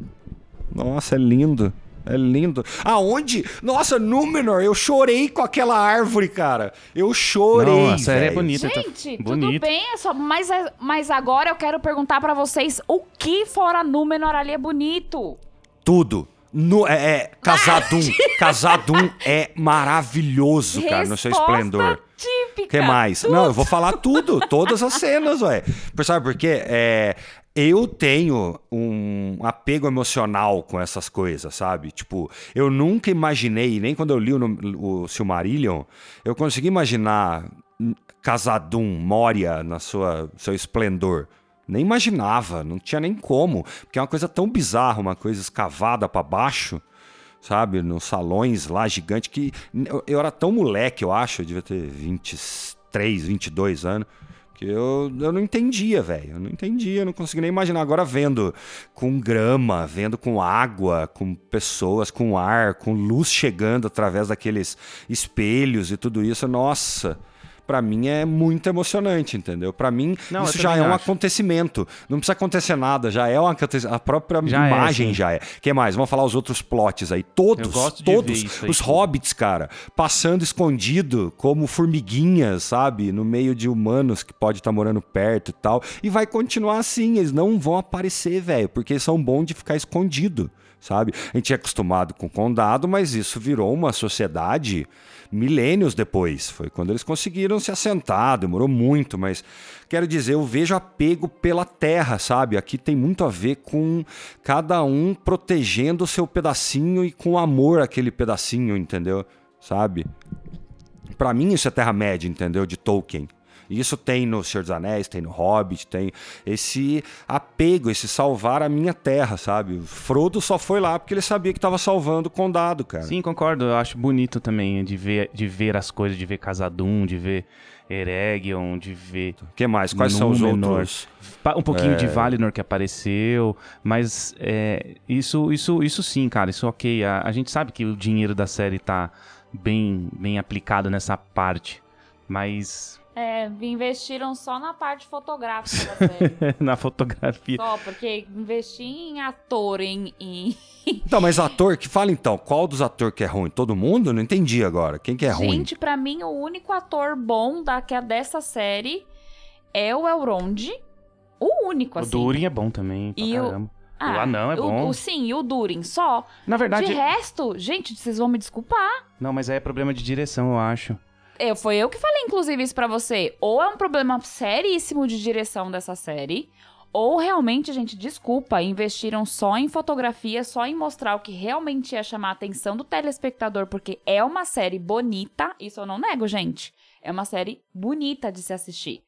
[SPEAKER 3] Nossa, é lindo. É lindo. Aonde? Nossa, Númenor, eu chorei com aquela árvore, cara. Eu chorei.
[SPEAKER 1] Não, a série é
[SPEAKER 3] velho.
[SPEAKER 1] bonita. tá-
[SPEAKER 2] Gente, tudo
[SPEAKER 1] bonito.
[SPEAKER 2] bem, é só, mas, é- mas agora eu quero perguntar pra vocês o que fora Númenor ali é bonito.
[SPEAKER 3] Tudo. No, é, é Casadum. Casadum é maravilhoso, cara, no seu
[SPEAKER 2] Resposta
[SPEAKER 3] esplendor.
[SPEAKER 2] Típica.
[SPEAKER 3] O que mais?
[SPEAKER 2] Tudo.
[SPEAKER 3] Não, eu vou falar tudo, todas as cenas, ué. Sabe por quê? É, eu tenho um apego emocional com essas coisas, sabe? Tipo, eu nunca imaginei, nem quando eu li o, o Silmarillion, eu consegui imaginar Casadum, Moria, na sua seu esplendor. Nem imaginava, não tinha nem como, porque é uma coisa tão bizarra, uma coisa escavada pra baixo sabe? Nos salões lá, gigante, que eu, eu era tão moleque, eu acho, eu devia ter 23, 22 anos, que eu, eu não entendia, velho. Eu não entendia, eu não conseguia nem imaginar. Agora vendo com grama, vendo com água, com pessoas, com ar, com luz chegando através daqueles espelhos e tudo isso, nossa. Pra mim é muito emocionante, entendeu? Pra mim,
[SPEAKER 1] Não,
[SPEAKER 3] isso já é um
[SPEAKER 1] acho.
[SPEAKER 3] acontecimento. Não precisa acontecer nada, já é um aconte- a própria
[SPEAKER 1] Já é,
[SPEAKER 3] imagem
[SPEAKER 1] sim.
[SPEAKER 3] já é. que mais? Vamos falar os outros plots aí. Todos, todos
[SPEAKER 1] aí
[SPEAKER 3] os hobbits, cara, passando escondido como formiguinhas, sabe? No meio de humanos que pode estar morando perto e tal. E vai continuar assim, eles não vão aparecer, velho, porque eles são bons de ficar escondido, sabe? A gente é acostumado com condado, mas isso virou uma sociedade milênios depois. Foi quando eles conseguiram se assentar, demorou muito, mas quero dizer, eu vejo apego pela terra, sabe? Aqui tem muito a ver com cada um protegendo o seu pedacinho e com amor àquele pedacinho, entendeu? Sabe? Pra mim isso é Terra-média, entendeu? De Tolkien. E Isso tem no Senhor dos Anéis, tem no Hobbit, tem esse apego, esse salvar a minha terra, sabe? O Frodo só foi lá porque ele sabia que estava salvando o condado, cara.
[SPEAKER 1] Sim, concordo. Eu acho bonito também de ver, de ver as coisas, de ver Casadum, de ver Eregion, de ver
[SPEAKER 3] O que mais? Quais são os
[SPEAKER 1] Númenor.
[SPEAKER 3] outros?
[SPEAKER 1] Um pouquinho
[SPEAKER 3] É.
[SPEAKER 1] de Valinor que apareceu, mas é, isso, isso, isso sim, cara, isso ok. A, a gente sabe que o dinheiro da série tá bem, bem aplicado nessa parte, mas
[SPEAKER 2] É, investiram só na parte fotográfica da série.
[SPEAKER 1] na fotografia.
[SPEAKER 2] só, porque investir em ator, em... em...
[SPEAKER 3] Então, mas ator, que fala então, qual dos atores que é ruim? Todo mundo? Não entendi agora. Quem que é ruim?
[SPEAKER 2] Gente, pra mim, o único ator bom da, que é dessa série é o Elrond. O único,
[SPEAKER 1] O
[SPEAKER 2] assim.
[SPEAKER 1] Durin é bom também, pra
[SPEAKER 2] E o-
[SPEAKER 1] caramba. O anão é
[SPEAKER 2] o-
[SPEAKER 1] bom.
[SPEAKER 2] O, sim, e o Durin só.
[SPEAKER 1] Na verdade,
[SPEAKER 2] De resto, gente, vocês vão me desculpar.
[SPEAKER 1] não, mas aí é problema de direção, eu acho.
[SPEAKER 2] Eu, foi eu que falei, inclusive, isso pra você. Ou é um problema seríssimo de direção dessa série, ou realmente, gente, desculpa, investiram só em fotografia, só em mostrar o que realmente ia chamar a atenção do telespectador, porque é uma série bonita, isso eu não nego, gente. É uma série bonita de se assistir.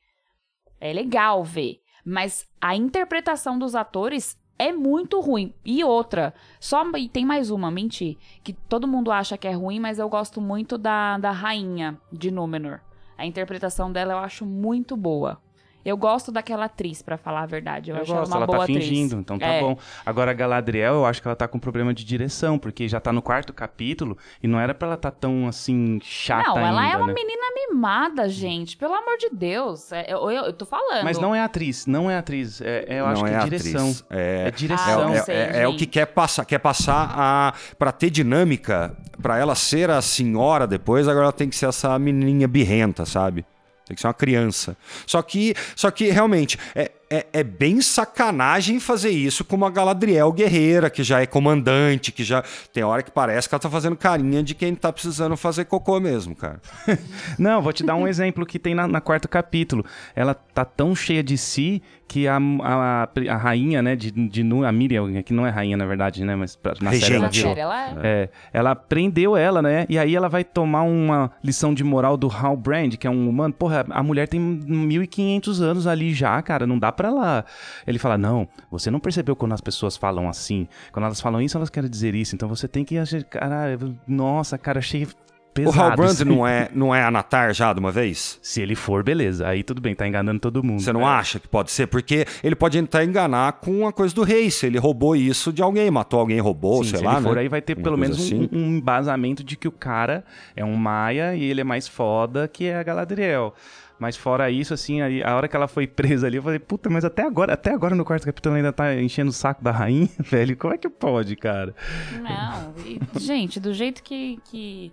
[SPEAKER 2] É legal ver. Mas a interpretação dos atores é muito ruim. E outra, só e tem mais uma, menti, que todo mundo acha que é ruim, mas eu gosto muito da, da rainha de Númenor. A interpretação dela eu acho muito boa. Eu gosto daquela atriz, pra falar a verdade. Eu,
[SPEAKER 1] Eu,
[SPEAKER 2] acho
[SPEAKER 1] gosto,
[SPEAKER 2] ela uma
[SPEAKER 1] ela
[SPEAKER 2] boa
[SPEAKER 1] tá
[SPEAKER 2] atriz.
[SPEAKER 1] fingindo, então tá
[SPEAKER 2] É.
[SPEAKER 1] bom. Agora a Galadriel, eu acho que ela tá com problema de direção, porque já tá no quarto capítulo e não era pra ela tá tão assim chata
[SPEAKER 2] Não, ela
[SPEAKER 1] ainda,
[SPEAKER 2] é uma
[SPEAKER 1] né?
[SPEAKER 2] menina mimada, gente. Pelo amor de Deus. É, Eu, eu, eu tô falando.
[SPEAKER 1] Mas não é atriz, não é atriz. É, é- eu acho
[SPEAKER 3] não
[SPEAKER 1] que
[SPEAKER 3] é
[SPEAKER 1] é
[SPEAKER 3] atriz.
[SPEAKER 1] direção.
[SPEAKER 3] É,
[SPEAKER 1] É
[SPEAKER 3] é,
[SPEAKER 1] direção.
[SPEAKER 3] é-
[SPEAKER 2] sei,
[SPEAKER 3] é- é o que quer passar, quer passar a para ter dinâmica, pra ela ser a senhora depois, agora ela tem que ser essa menininha birrenta, sabe? Tem que ser uma criança. Só que, só que realmente é, é, é bem sacanagem fazer isso com uma Galadriel guerreira, que já é comandante, que já tem hora que parece que ela tá fazendo carinha de quem tá precisando fazer cocô mesmo, cara.
[SPEAKER 1] Não, vou te dar um exemplo que tem na, na quarto capítulo. Ela tá tão cheia de si que a, a, a rainha, né, de, de Nu- a Miriam, que não é rainha na verdade, né, mas pra- na série
[SPEAKER 3] Regente.
[SPEAKER 1] ela virou.
[SPEAKER 2] série, ela é.
[SPEAKER 1] É, ela prendeu ela, né? E aí ela vai tomar uma lição de moral do Halbrand, que é um humano. Porra, a mulher tem 1500 anos ali já, cara, não dá pra ela. Ele fala: "Não, você não percebeu quando as pessoas falam assim? Quando elas falam isso, elas querem dizer isso. Então você tem que achar, cara, nossa, cara, achei pesado.
[SPEAKER 3] o Halbrand
[SPEAKER 1] isso.
[SPEAKER 3] não é, não é Anatar já de uma vez?
[SPEAKER 1] Se ele for, beleza. Aí tudo bem, tá enganando todo mundo.
[SPEAKER 3] Você não acha que pode ser? Porque ele pode tentar enganar com a coisa do rei. Se ele roubou isso de alguém, matou alguém, roubou,
[SPEAKER 1] Sim,
[SPEAKER 3] sei
[SPEAKER 1] se
[SPEAKER 3] lá,
[SPEAKER 1] ele for,
[SPEAKER 3] né?
[SPEAKER 1] aí vai ter
[SPEAKER 3] Uma
[SPEAKER 1] pelo menos
[SPEAKER 3] assim.
[SPEAKER 1] um, um embasamento de que o cara é um maia e ele é mais foda que é a Galadriel. Mas fora isso, assim, a hora que ela foi presa ali, eu falei, puta, mas até agora, até agora no quarto capítulo ainda tá enchendo o saco da rainha, velho. Como é que pode, cara?
[SPEAKER 2] Não, e, gente, do jeito que, que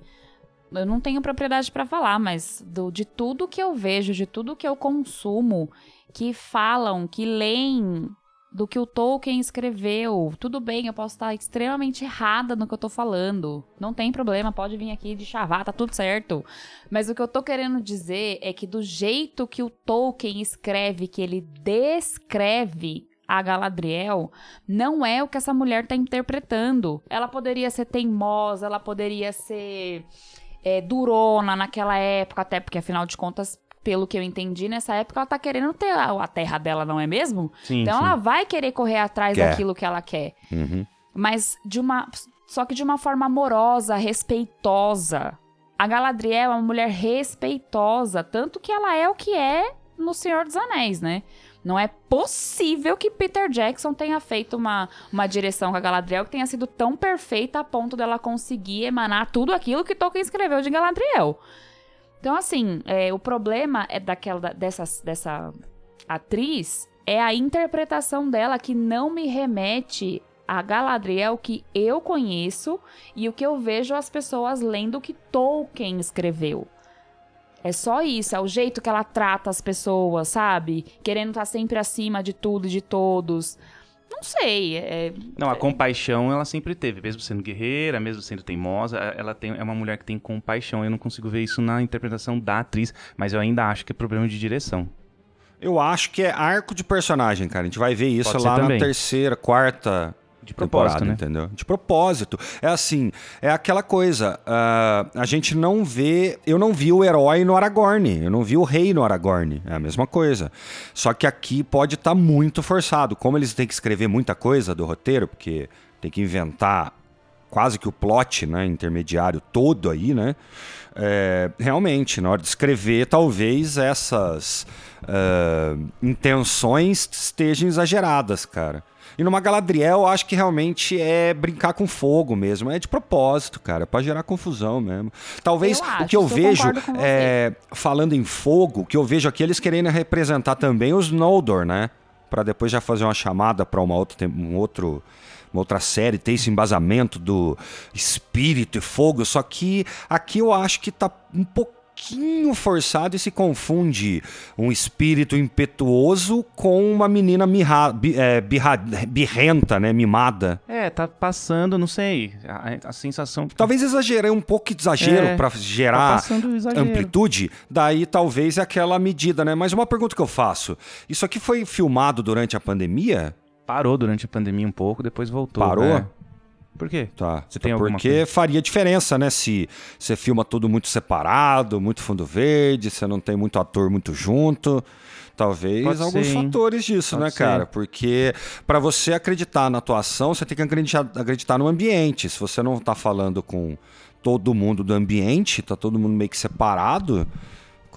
[SPEAKER 2] eu não tenho propriedade pra falar, mas do, de tudo que eu vejo, de tudo que eu consumo, que falam, que leem do que o Tolkien escreveu. Tudo bem, eu posso estar extremamente errada no que eu tô falando. Não tem problema, pode vir aqui de chavar, tá tudo certo. Mas o que eu tô querendo dizer é que do jeito que o Tolkien escreve, que ele descreve a Galadriel, não é o que essa mulher tá interpretando. Ela poderia ser teimosa, ela poderia ser é, durona naquela época, até porque, afinal de contas, pelo que eu entendi, nessa época ela tá querendo ter a, a terra dela, não é mesmo?
[SPEAKER 1] Sim,
[SPEAKER 2] então
[SPEAKER 1] sim.
[SPEAKER 2] ela vai querer correr atrás
[SPEAKER 3] Quer.
[SPEAKER 2] daquilo que ela quer.
[SPEAKER 3] Uhum.
[SPEAKER 2] Mas de uma. Só que de uma forma amorosa, respeitosa. A Galadriel é uma mulher respeitosa, tanto que ela é o que é no Senhor dos Anéis, né? Não é possível que Peter Jackson tenha feito uma, uma direção com a Galadriel que tenha sido tão perfeita a ponto dela conseguir emanar tudo aquilo que Tolkien escreveu de Galadriel. Então, assim, é, o problema é daquela, da- dessa, dessa atriz é a interpretação dela que não me remete a Galadriel que eu conheço e o que eu vejo as pessoas lendo que Tolkien escreveu. É só isso, é o jeito que ela trata as pessoas, sabe? Querendo estar sempre acima de tudo e de todos. Não sei, é,
[SPEAKER 1] Não, a compaixão ela sempre teve, mesmo sendo guerreira, mesmo sendo teimosa, ela tem, é uma mulher que tem compaixão. Eu não consigo ver isso na interpretação da atriz, mas eu ainda acho que é problema de direção.
[SPEAKER 3] Eu acho que é arco de personagem, cara. A gente vai ver isso
[SPEAKER 1] Pode
[SPEAKER 3] lá
[SPEAKER 1] também.
[SPEAKER 3] na terceira, quarta
[SPEAKER 1] De propósito, né?
[SPEAKER 3] entendeu? De propósito. É assim, é aquela coisa. ah, a gente não vê. Eu não vi o herói no Aragorn. Eu não vi o rei no Aragorn. É a mesma coisa. Só que aqui pode estar muito forçado. Como eles têm que escrever muita coisa do roteiro, porque tem que inventar quase que o plot, né, intermediário todo aí, né? É, realmente, na hora de escrever, talvez essas ah, intenções estejam exageradas, cara. E numa Galadriel, eu acho que realmente é brincar com fogo mesmo. É de propósito, cara, pra gerar confusão mesmo. Talvez
[SPEAKER 2] Eu
[SPEAKER 3] o
[SPEAKER 2] acho,
[SPEAKER 3] que eu vejo, é, falando em fogo, o que eu vejo aqui, eles querendo representar também os Noldor, né? Pra depois já fazer uma chamada pra uma outra, tem- um outro, uma outra série, ter esse embasamento do espírito e fogo. Só que aqui eu acho que tá um pouquinho forçado e se confunde um espírito impetuoso com uma menina mirra, é, birra- birrenta, né? Mimada.
[SPEAKER 1] É, tá passando, não sei, a, a sensação...
[SPEAKER 3] Talvez exagerei um pouco de exagero
[SPEAKER 1] É,
[SPEAKER 3] pra
[SPEAKER 1] tá
[SPEAKER 3] gerar
[SPEAKER 1] exagero.
[SPEAKER 3] amplitude, daí talvez é aquela medida, né? Mas uma pergunta que eu faço: isso aqui foi filmado durante a pandemia?
[SPEAKER 1] Parou durante a pandemia um pouco, depois voltou.
[SPEAKER 3] Parou?
[SPEAKER 1] né? Por quê?
[SPEAKER 3] Tá.
[SPEAKER 1] Você tem alguma
[SPEAKER 3] Porque
[SPEAKER 1] coisa?
[SPEAKER 3] faria diferença, né? Se você filma tudo muito separado, muito fundo verde, você não tem muito ator muito junto. Talvez
[SPEAKER 1] Pode
[SPEAKER 3] alguns
[SPEAKER 1] ser,
[SPEAKER 3] fatores disso,
[SPEAKER 1] Pode
[SPEAKER 3] né,
[SPEAKER 1] ser.
[SPEAKER 3] cara? Porque para você acreditar na atuação, você tem que acreditar, acreditar no ambiente. Se você não tá falando com todo mundo do ambiente, tá todo mundo meio que separado,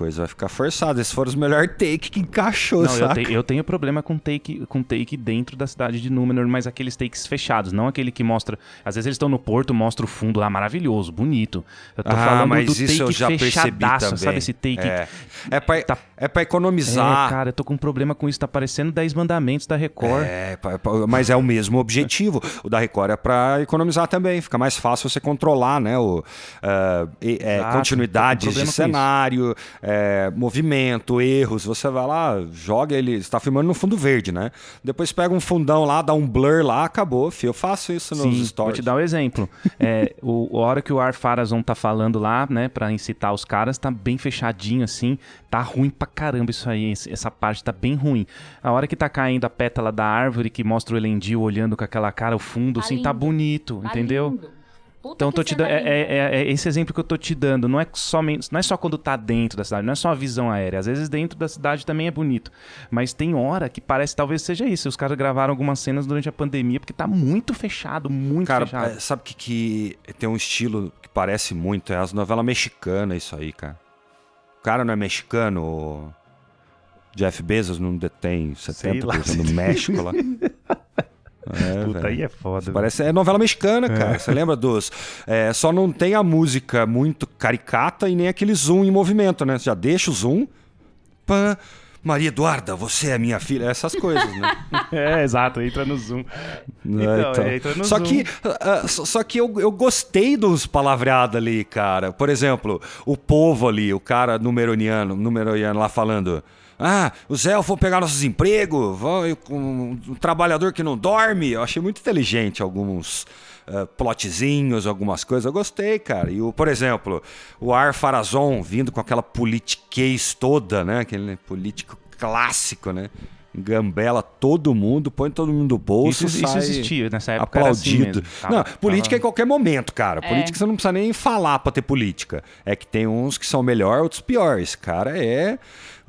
[SPEAKER 3] coisa vai ficar forçada. Esses foram os melhores take que encaixou,
[SPEAKER 1] Não, eu, te- eu tenho problema com take, com take dentro da cidade de Númenor, mas aqueles takes fechados, não aquele que mostra. Às vezes eles estão no porto, mostra o fundo lá maravilhoso, bonito. Eu tô
[SPEAKER 3] Ah,
[SPEAKER 1] falando
[SPEAKER 3] mas
[SPEAKER 1] do
[SPEAKER 3] isso
[SPEAKER 1] take
[SPEAKER 3] eu já percebi também.
[SPEAKER 1] sabe esse take?
[SPEAKER 3] É, é, pra,
[SPEAKER 1] Tá-
[SPEAKER 3] é pra economizar.
[SPEAKER 1] É, cara, eu tô com um problema com isso, tá parecendo 10 mandamentos da Record.
[SPEAKER 3] É, pa- pa- mas é o mesmo objetivo. O da Record é para economizar também. Fica mais fácil você controlar, né? O, ah, e- é,
[SPEAKER 1] Exato, tô com
[SPEAKER 3] de cenário, é, movimento, erros. Você vai lá, joga ele. Você tá filmando no fundo verde, né? Depois pega um fundão lá, dá um blur lá, acabou. Fio. Eu faço isso nos
[SPEAKER 1] Sim, vou
[SPEAKER 3] stories.
[SPEAKER 1] te dar um exemplo. É, o, a hora que o Ar Farazon tá falando lá, né, pra incitar os caras, tá bem fechadinho assim, tá ruim pra caramba isso aí, esse- essa parte tá bem ruim. A hora que tá caindo a pétala da árvore, que mostra o Elendil olhando com aquela cara, o fundo,
[SPEAKER 2] Tá
[SPEAKER 1] assim, tá
[SPEAKER 2] lindo.
[SPEAKER 1] bonito,
[SPEAKER 2] Tá
[SPEAKER 1] entendeu?
[SPEAKER 2] lindo. Puta
[SPEAKER 1] Então,
[SPEAKER 2] que
[SPEAKER 1] tô te dando, é, é- é- é esse exemplo que eu tô te dando. Não é, somente, não é só quando tá dentro da cidade, não é só a visão aérea. Às vezes dentro da cidade também é bonito. Mas tem hora que parece talvez seja isso. Os caras gravaram algumas cenas durante a pandemia porque tá muito fechado, muito
[SPEAKER 3] Cara,
[SPEAKER 1] fechado.
[SPEAKER 3] é, sabe o que, que tem um estilo que parece muito? É as novelas mexicanas, isso aí, cara. O cara não é mexicano, o Jeff Bezos não detém
[SPEAKER 1] Sei
[SPEAKER 3] 70%
[SPEAKER 1] lá.
[SPEAKER 3] do México lá. É,
[SPEAKER 1] Puta,
[SPEAKER 3] velho.
[SPEAKER 1] aí é foda.
[SPEAKER 3] Parece é novela mexicana, cara. Você lembra dos. é, só não tem a música muito caricata e nem aquele zoom em movimento, né? Você já deixa o zoom. Pã, Maria Eduarda, você é minha filha. Essas coisas, né?
[SPEAKER 1] É, exato, entra no Zoom. Então, é, entra no
[SPEAKER 3] só
[SPEAKER 1] Zoom.
[SPEAKER 3] que, ah, só só que eu, eu gostei dos palavreados ali, cara. Por exemplo, o povo ali, o cara numeroniano, numeroniano lá falando. Ah, os elfos vão pegar nossos empregos, vão, e com um trabalhador que não dorme. Eu achei muito inteligente alguns ah, plotzinhos, algumas coisas. Eu gostei, cara. E, o, por exemplo, o Ar Farazon vindo com aquela politiquez toda, né? Aquele político clássico, né? Gambela todo mundo, põe todo mundo no bolso.
[SPEAKER 1] Isso- isso
[SPEAKER 3] sai
[SPEAKER 1] existia, nessa época era assim
[SPEAKER 3] Aplaudido.
[SPEAKER 1] mesmo. Tava-
[SPEAKER 3] não, política
[SPEAKER 1] tava-
[SPEAKER 3] é em qualquer momento, cara.
[SPEAKER 2] É.
[SPEAKER 3] Política você não precisa nem falar pra ter política. É que tem uns que são melhor, outros pior. Esse cara é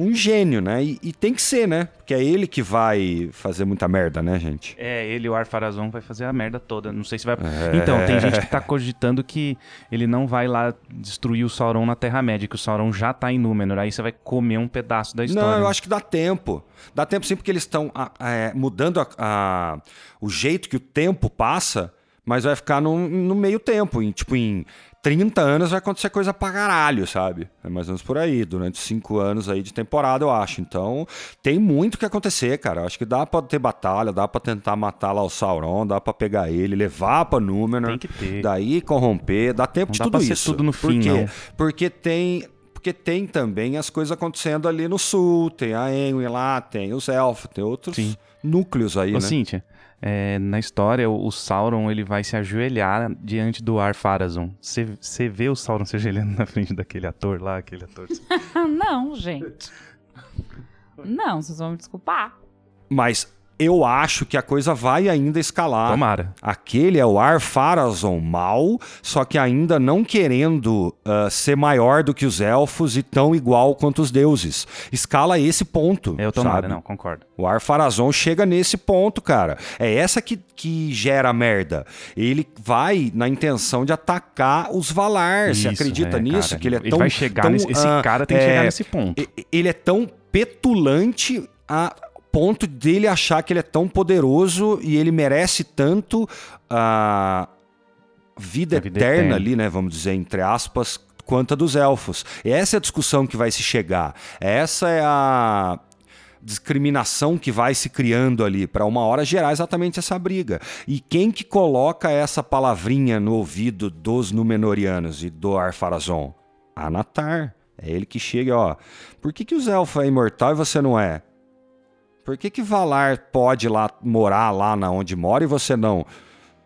[SPEAKER 3] um gênio, né? E, e tem que ser, né? Porque é ele que vai fazer muita merda, né, gente?
[SPEAKER 1] É, ele, o Arfarazon, vai fazer a merda toda. Não sei se vai. Então, tem gente que tá cogitando que ele não vai lá destruir o Sauron na Terra-média, que o Sauron já tá em Númenor. Aí você vai comer um pedaço da história.
[SPEAKER 3] Não, eu acho que dá tempo. Dá tempo sim, porque eles estão é, mudando a- a- o jeito que o tempo passa, mas vai ficar no, no meio tempo. Em, tipo, em 30 anos vai acontecer coisa pra caralho, sabe? É mais ou menos por aí, durante 5 anos aí de temporada, eu acho. Então, tem muito que acontecer, cara. Eu acho que dá pra ter batalha, dá pra tentar matar lá o Sauron, dá pra pegar ele, levar pra Númenor.
[SPEAKER 1] Tem que ter.
[SPEAKER 3] Daí corromper, dá tempo
[SPEAKER 1] Não
[SPEAKER 3] de
[SPEAKER 1] dá
[SPEAKER 3] tudo
[SPEAKER 1] pra ser
[SPEAKER 3] isso.
[SPEAKER 1] tudo no
[SPEAKER 3] Por
[SPEAKER 1] fim,
[SPEAKER 3] quê?
[SPEAKER 1] não.
[SPEAKER 3] Porque tem, porque tem também as coisas acontecendo ali no sul, tem a Enwin lá, tem os elfos, tem outros
[SPEAKER 1] Sim.
[SPEAKER 3] núcleos aí,
[SPEAKER 1] Ô,
[SPEAKER 3] né?
[SPEAKER 1] Cíntia, é, na história, o, o Sauron ele vai se ajoelhar diante do Ar-Pharazôn. Você vê o Sauron se ajoelhando na frente daquele ator lá, aquele ator.
[SPEAKER 2] Não, gente. Não, vocês vão me desculpar.
[SPEAKER 3] Mas eu acho que a coisa vai ainda escalar.
[SPEAKER 1] Tomara.
[SPEAKER 3] Aquele é o Ar-Pharazôn mal, só que ainda não querendo ah, ser maior do que os elfos e tão igual quanto os deuses. Escala esse ponto,
[SPEAKER 1] É, eu tomara,
[SPEAKER 3] sabe?
[SPEAKER 1] não, concordo.
[SPEAKER 3] O Ar-Pharazôn chega nesse ponto, cara. É essa que, que gera merda. Ele vai na intenção de atacar os Valar. Você
[SPEAKER 1] Isso,
[SPEAKER 3] acredita
[SPEAKER 1] é,
[SPEAKER 3] nisso?
[SPEAKER 1] cara.
[SPEAKER 3] Que ele é
[SPEAKER 1] Ele
[SPEAKER 3] tão.
[SPEAKER 1] vai chegar
[SPEAKER 3] tão,
[SPEAKER 1] nesse- esse
[SPEAKER 3] ah,
[SPEAKER 1] cara tem que
[SPEAKER 3] é,
[SPEAKER 1] chegar nesse ponto.
[SPEAKER 3] Ele é tão petulante a ponto dele achar que ele é tão poderoso e ele merece tanto a vida,
[SPEAKER 1] A vida
[SPEAKER 3] eterna,
[SPEAKER 1] eterna.
[SPEAKER 3] ali, né? Vamos dizer, entre aspas, quanto a dos elfos. E essa é a discussão que vai se chegar. Essa é a discriminação que vai se criando ali para uma hora gerar exatamente essa briga. E quem que coloca essa palavrinha no ouvido dos Númenóreanos e do Arpharazon? Anatar. É ele que chega, ó. Por que, que os elfos é imortal e você não é? Por que, que Valar pode lá morar lá na onde mora e você não?